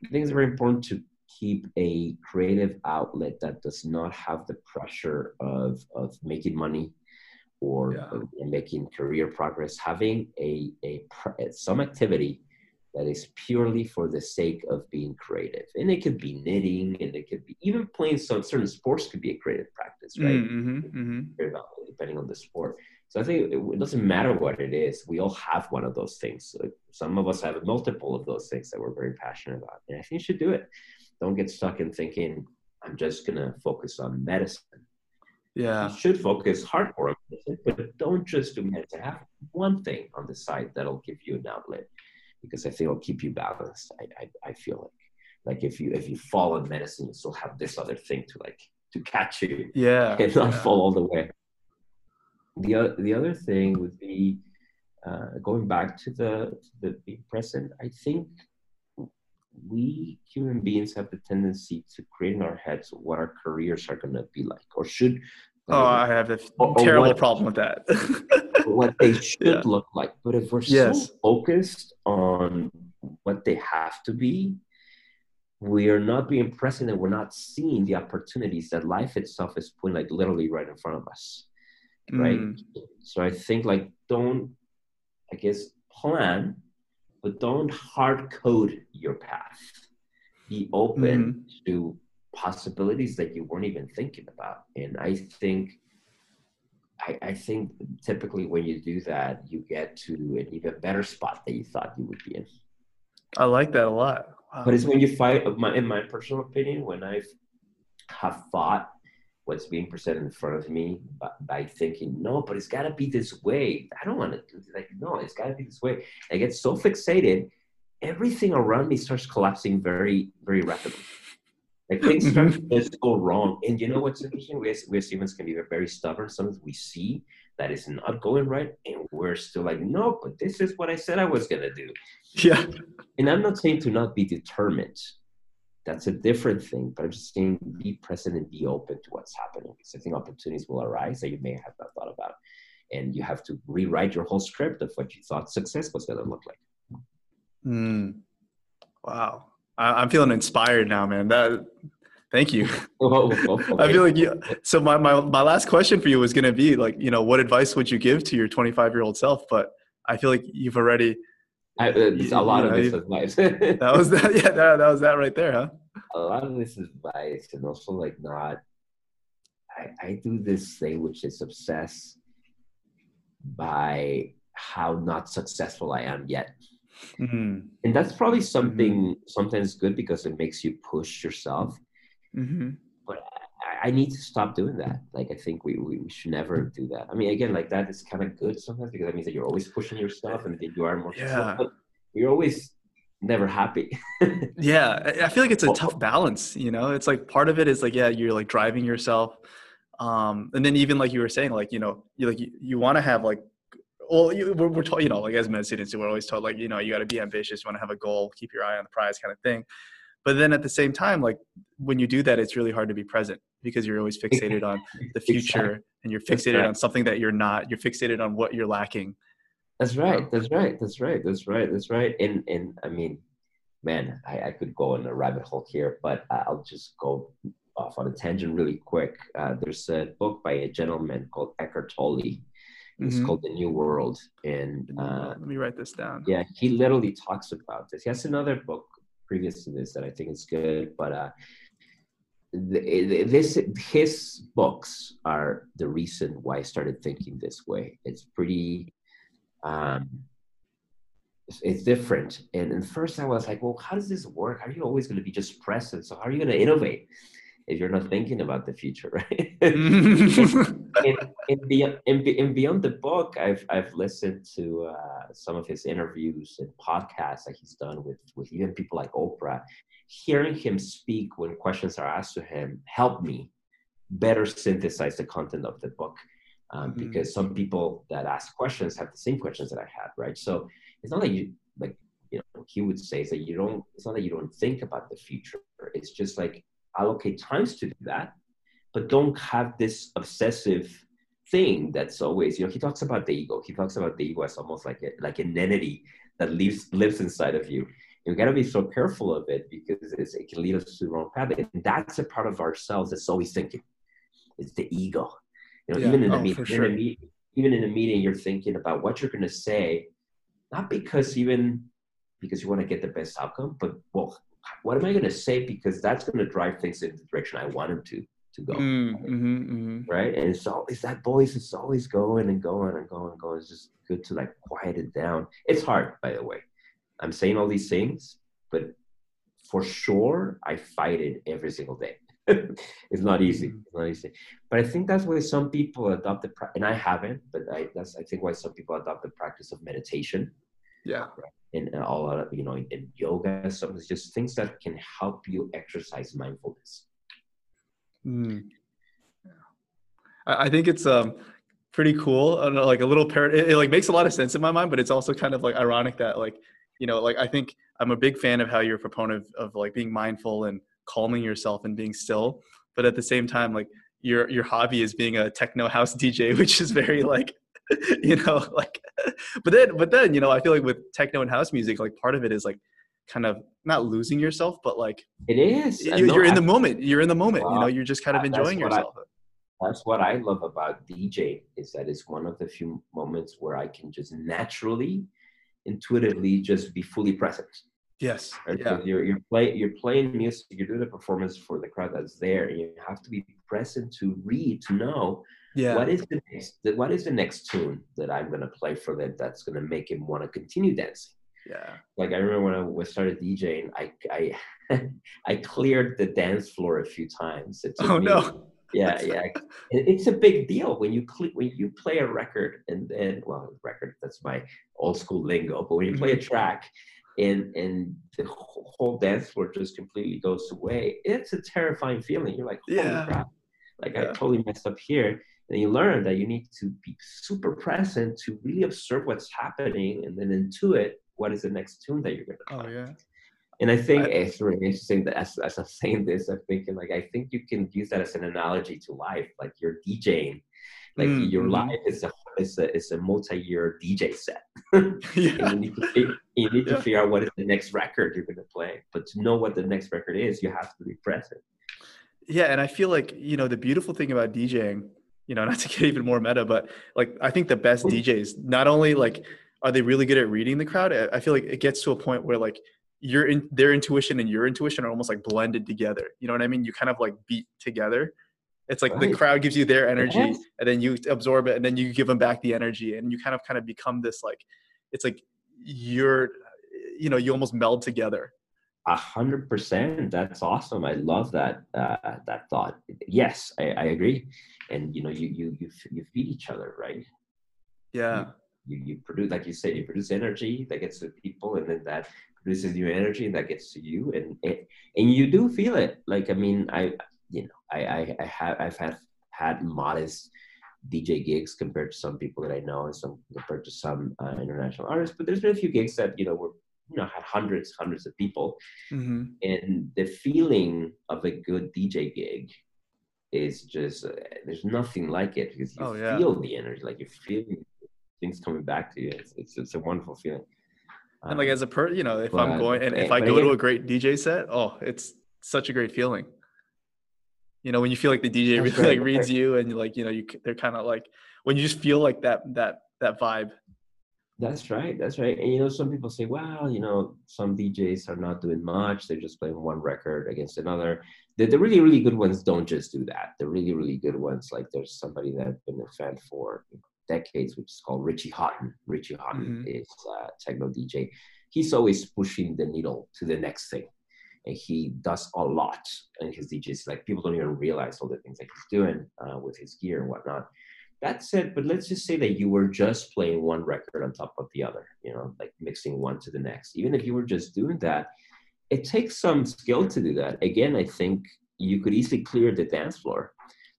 I think it's very important to keep a creative outlet that does not have the pressure of, of making money or Yeah. of making career progress. Having a, a some activity that is purely for the sake of being creative. And it could be knitting and it could be even playing some certain sports could be a creative practice, right? Mm, mhm, mhm. depending on the sport. So I think it, doesn't matter what it is. We all have one of those things. So some of us have multiple of those things that we're very passionate about. And I think you should do it. Don't get stuck in thinking, I'm just going to focus on medicine. Yeah. You should focus hardcore on medicine, but don't just do medicine. Have one thing on the side that'll give you an outlet because I think it'll keep you balanced. I, I, I feel like like if you if you fall in medicine, you still have this other thing to like to catch you. Yeah. And not yeah. fall all the way. The, the other thing would be uh, going back to the, to the being present. I think we human beings have the tendency to create in our heads what our careers are going to be like or should Oh, I have a Or- or terrible what- problem with that. (laughs) what they (laughs) should Yeah. look like. But if we're Yes. so focused on what they have to be, we are not being present and we're not seeing the opportunities that life itself is putting like literally right in front of us. Right. Mm, So I think like don't I guess plan, but don't hard code your path. Be open Mm-hmm. to possibilities that you weren't even thinking about. And I think I, I think typically when you do that, you get to an even better spot that you thought you would be in. I like that a lot. Wow. But it's when you fight, in my personal opinion, when I have fought what's being presented in front of me by, by thinking, no, but it's got to be this way. I don't want to do like, no, it's got to be this way. I get so fixated, everything around me starts collapsing very, very rapidly. Like things start to just go wrong. And you know what's interesting? We as, we as humans can be very stubborn. Sometimes we see that is not going right, and we're still like, no, but this is what I said I was going to do yeah. and I'm not saying to not be determined. That's a different thing, but I'm just saying be present and be open to what's happening. Because I think opportunities will arise that you may have not thought about. And you have to rewrite your whole script of what you thought success was going to look like. Mm. Wow. I, I'm feeling inspired now, man. That. Thank you. (laughs) Oh, oh, oh, I feel like you. So my, my my last question for you was going to be like, you know, what advice would you give to your 25 year old self? But I feel like you've already. I, uh, it's a lot you of this advice. (laughs) That was that. (laughs) Yeah, that, that was that right there, huh? a lot of this advice, and also like not. I, I do this thing which is obsess by how not successful I am yet. Mm-hmm. and that's probably something sometimes good because it makes you push yourself Mm-hmm. I, I need to stop doing that like i think we, we, should never do that i mean again like that is kind of good sometimes because that means that you're always pushing yourself and that you are more Yeah. but you're always never happy (laughs) Yeah, I- I feel like it's a tough balance. You know, it's like part of it is like yeah, you're like driving yourself, um, and then even like you were saying, like you know, you like you, you want to have like, well, you, we're, we're told you know like as med students, we're always told like you know you got to be ambitious, you want to have a goal, keep your eye on the prize, kind of thing. But then at the same time, like when you do that, it's really hard to be present because you're always fixated on (laughs) the future and you're fixated on something that you're not. You're fixated on what you're lacking. that's right that's right that's right that's right that's right and and i mean man i, I could go in a rabbit hole here but i'll just go off on a tangent really quick uh, there's a book by a gentleman called eckhart tolle it's Mhm. called the new world and uh, Let me write this down. Yeah, he literally talks about this. He has another book previous to this that I think is good, but uh, th- this his books are the reason why I started thinking this way. It's pretty, um, it's, it's different. And at first I was like, well, how does this work? How are you always going to be just present? So how are you going to innovate if you're not thinking about the future, (laughs) right? and, and, beyond, be- and beyond the book, I've I've listened to uh, some of his interviews and podcasts that he's done with with even people like Oprah. Hearing him speak when questions are asked to him helped me better synthesize the content of the book. Um, Mhm. Because some people that ask questions have the same questions that I had, right? So it's not that you like you know he would say is that you don't. It's not that you don't think about the future. It's just like allocate times to do that but don't have this obsessive thing that's always you know he talks about the ego. He talks about the ego as almost like a, like an entity that lives lives inside of you. You got to be so careful of it because it's, it can lead us to the wrong path. And that's a part of ourselves that's always thinking. It's the ego. You know Yeah. even in a Oh, meeting a sure. meet, even in a meeting you're thinking about what you're going to say not because even because you want to get the best outcome but well what am i going to say because that's going to drive things in the direction i want them to to go Mm, mhm, mhm. right? And it's always that voice is always going and going and going and going. It's just good to like quiet it down. It's hard, by the way. I'm saying all these things, but for sure, I fight it every single day. (laughs) it's not easy. Mm-hmm. It's not easy. But I think that's why some people adopt the pra- and I haven't, but I that's I think why some people adopt the practice of meditation Yeah. and, and all of you know in yoga. Some it's just things that can help you exercise mindfulness. Mm. I, I think it's um pretty cool. I don't know, like a little par- it, it like makes a lot of sense in my mind, but it's also kind of like ironic that like you know like I think I'm a big fan of how you're a proponent of, of like being mindful and calming yourself and being still, but at the same time like your your hobby is being a techno house (laughs) DJ, which is very like (laughs) you know like but then but then you know I feel like with techno and house music like part of it is like kind of not losing yourself but like It is. you, you're in the moment you're in the moment you know you're just kind of enjoying what I- yourself that's what I love about DJ is that it's one of the few moments where I can just naturally, intuitively, just be fully present. yes Right? yeah So you're you're play you're playing music, you're doing a performance for the crowd that's there, and you have to be present to read, to know yeah what is the next what is the next tune that I'm gonna play for them that's gonna make him want to continue dancing. yeah Like I remember when I was started DJing, I I (laughs) I cleared the dance floor a few times. Oh me- no yeah (laughs) yeah it's a big deal when you cl- when you play a record and then well record that's my old school lingo but when you play Mm-hmm. a track and and the whole dance floor just completely goes away it's a terrifying feeling you're like holy Yeah. crap like i totally messed up here and you learn that you need to be super present to really observe what's happening and then intuit what is the next tune that you're going to oh play yeah and I think I- it's really interesting that as, as I'm (laughs) saying this, I'm thinking like I think you can use that as an analogy to life. Like you're DJing, like Mm, your mhm. life is a is a is a multi-year DJ set. (laughs) (laughs) yeah you need to you need Yeah. to figure out what is the next record you're going to play. But to know what the next record is, you have to be present. Yeah, and I feel like you know the beautiful thing about DJing, you know, (laughs) not to get even more meta, but like I think the best oh. DJs not only like are they really good at reading the crowd. I feel like it gets to a point where like your in their intuition and your intuition are almost like blended together. You know what I mean? You kind of like beat together. It's like the crowd gives you their energy, Yes. and then you absorb it, and then you give them back the energy, and you kind of kind of become this like, it's like you're, you know, you almost meld together. A hundred percent. That's awesome. I love that uh, that thought. Yes, I, I agree. And you know, you you you you feed each other, right? Yeah. you, you produce like you said you produce energy that gets to people and then that produces new energy and that gets to you and it, and you do feel it like i mean i you know i i, I have i've had had modest dj gigs compared to some people that i know and some compared to some uh, international artists but there's been a few gigs that you know were you know had hundreds hundreds of people hmm and the feeling of a good dj gig is just uh, there's nothing like it because you Oh, yeah. feel the energy like you feel things coming back to you it's it's, it's a wonderful feeling And like Um, as a per, you know, if I'm going and if I go to a great DJ set, oh, it's such a great feeling. You know, when you feel like the DJ really (laughs) like right. reads you and like you know you they're kind of like when you just feel like that that that vibe. That's right. That's right. And you know, some people say, well, you know, some DJs are not doing much. They're just playing one record against another. The, the really, really good ones don't just do that. The really, really good ones, like there's somebody that I've been a fan for decades, which is called Richie Hawtin. Richie Hawtin Mhm. is a techno DJ. He's always pushing the needle to the next thing. And he does a lot in his DJs. Like people don't even realize all the things that he's doing uh, with his gear and whatnot that's it but let's just say that you were just playing one record on top of the other you know like mixing one to the next. Even if you were just doing that it takes some skill to do that. Again i think you could easily clear the dance floor.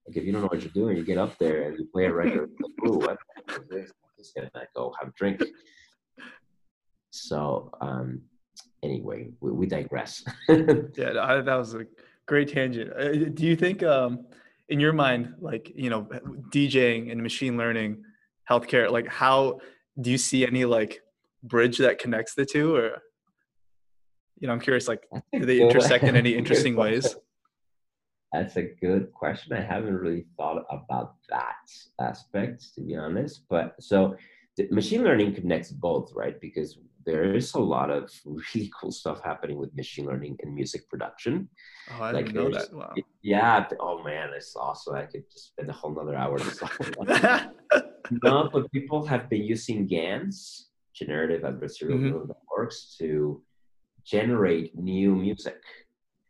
Like if you don't know what you're doing you get up there and you play a record like oh what the this i'm just gonna go have a drink. So um anyway we, we digress. (laughs) Yeah, that was a great tangent. Uh, Do you think, um, in your mind, like you know, DJing and machine learning, healthcare, like how do you see any like bridge that connects the two, or you know, I'm curious, like do they intersect in any (laughs) interesting ways? That's a good question. I haven't really thought about that aspect, to be honest. But so machine learning connects both, right? Because there is a lot of (laughs) really cool stuff happening with machine learning in music production. Oh, I Like didn't know that. Wow. Yeah. Oh man, it's awesome. I could just spend a whole nother hour. just (laughs) (laughs) no, but people have been using GANs, generative adversarial Mhm. neural networks, to generate new music.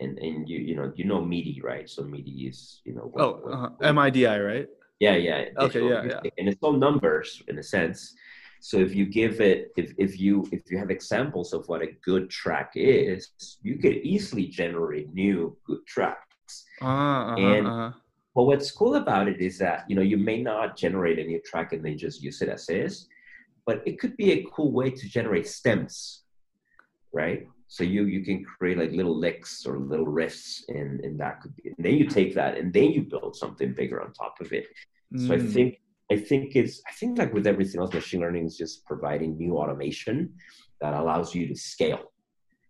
and and you you know you know MIDI, right? So MIDI is you know. What, oh, what, uh, MIDI, right? Yeah, yeah. Okay, yeah, yeah. And it's all numbers in a sense. So if you give it, if, if you if you have examples of what a good track is, you could easily generate new good tracks. Uh, uh-huh, and uh-huh. but what's cool about it is that you know you may not generate a new track and then just use it as is, but it could be a cool way to generate stems, right? So you you can create like little licks or little riffs, and and that could be. And then you take that and then you build something bigger on top of it. Mm. So I mm. think I think it's I think like with everything else, machine learning is just providing new automation that allows you to scale,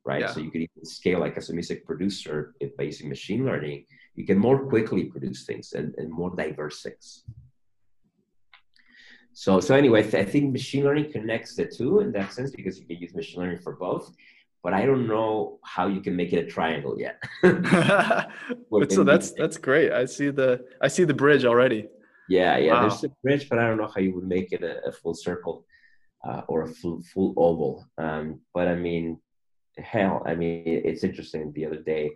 right? Yeah. So you could even scale like as a music producer if by using machine learning, you can more quickly produce things and, and more diverse things. So so anyway, I think machine learning connects the two in that sense because you can use machine learning for both. But I don't know how you can make it a triangle yet. (laughs) But so that's that's great. I see the I see the bridge already. Yeah, yeah. Wow. There's a bridge, but I don't know how you would make it a, a full circle uh, or a full full oval. Um, but I mean, hell, I mean, it's interesting. The other day,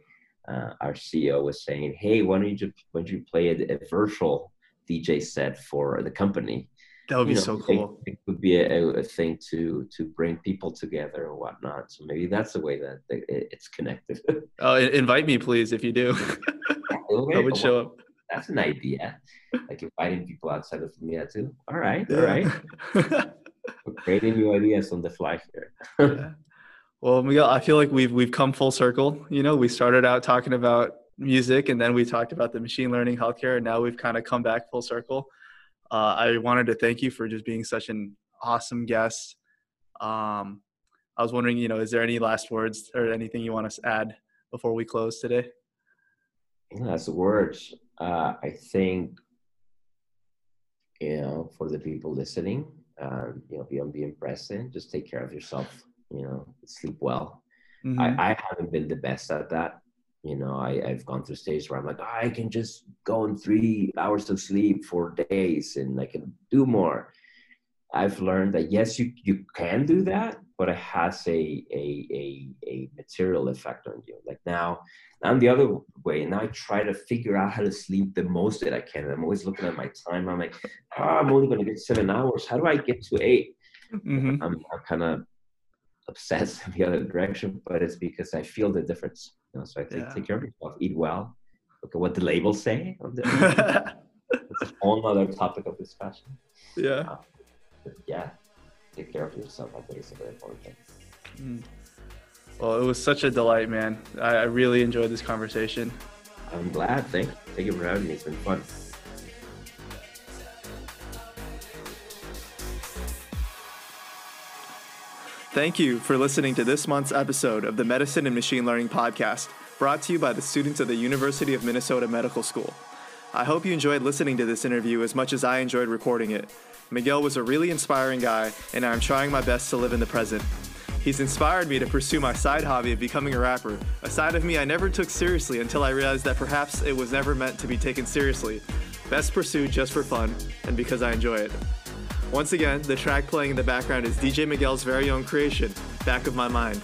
uh, our CEO was saying, "Hey, why don't you why don't you play a, a virtual DJ set for the company?" That would be know, so cool. It, it would be a, a, thing to to bring people together and whatnot. So maybe that's the way that it, it's connected. (laughs) oh, invite me, please, if you do. (laughs) I would show up that's an idea. Like inviting people outside of Lumiata too. All right, all right. (laughs) We're creating new ideas on the fly here. (laughs) yeah. Well, Miguel, I feel like we've we've come full circle. You know, we started out talking about music, and then we talked about the machine learning healthcare, and now we've kind of come back full circle. Uh, I wanted to thank you for just being such an awesome guest. Um, I was wondering, you know, is there any last words or anything you want to add before we close today? Last words uh, I think, you know, for the people listening, um, you know, beyond being present, just take care of yourself, you know, sleep well. Mm-hmm. I, I haven't been the best at that. You know, I, I've gone through stages where I'm like, oh, I can just go in three hours of sleep for days and I can do more. I've learned that yes, you, you can do that, but it has a, a, a, a material effect on you. Like now, I'm the other way, and I try to figure out how to sleep the most that I can. I'm always looking at my time. I'm like, oh, I'm only going to get seven hours. How do I get to 8 mm-hmm. I'm, I'm kind of obsessed (laughs) in the other direction, but it's because I feel the difference. You know? So I think yeah. take care of yourself, eat well, look at what the labels say. (laughs) it's a whole other topic of discussion. Yeah. Uh, yeah, take care of yourself. I think it's very important. Mm. Well, it was such a delight, man. I, I really enjoyed this conversation. I'm glad. Thank, thank you for having me. It's been fun. Thank you for listening to this month's episode of the Medicine and Machine Learning Podcast, brought to you by the students of the University of Minnesota Medical School. I hope you enjoyed listening to this interview as much as I enjoyed recording it. Miguel was a really inspiring guy, and I'm trying my best to live in the present. He's inspired me to pursue my side hobby of becoming a rapper, a side of me I never took seriously until I realized that perhaps it was never meant to be taken seriously. Best pursued just for fun and because I enjoy it. Once again, the track playing in the background is DJ Miguel's very own creation, Back of My Mind.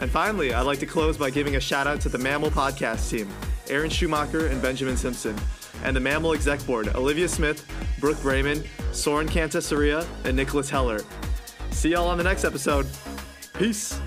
And finally, I'd like to close by giving a shout out to the MAML podcast team, Aaron Schumacher and Benjamin Simpson, and the MAML exec board, Olivia Smith, Brooke Brayman, Soren Cantasaria, and Nicholas Heller. See y'all on the next episode. Peace.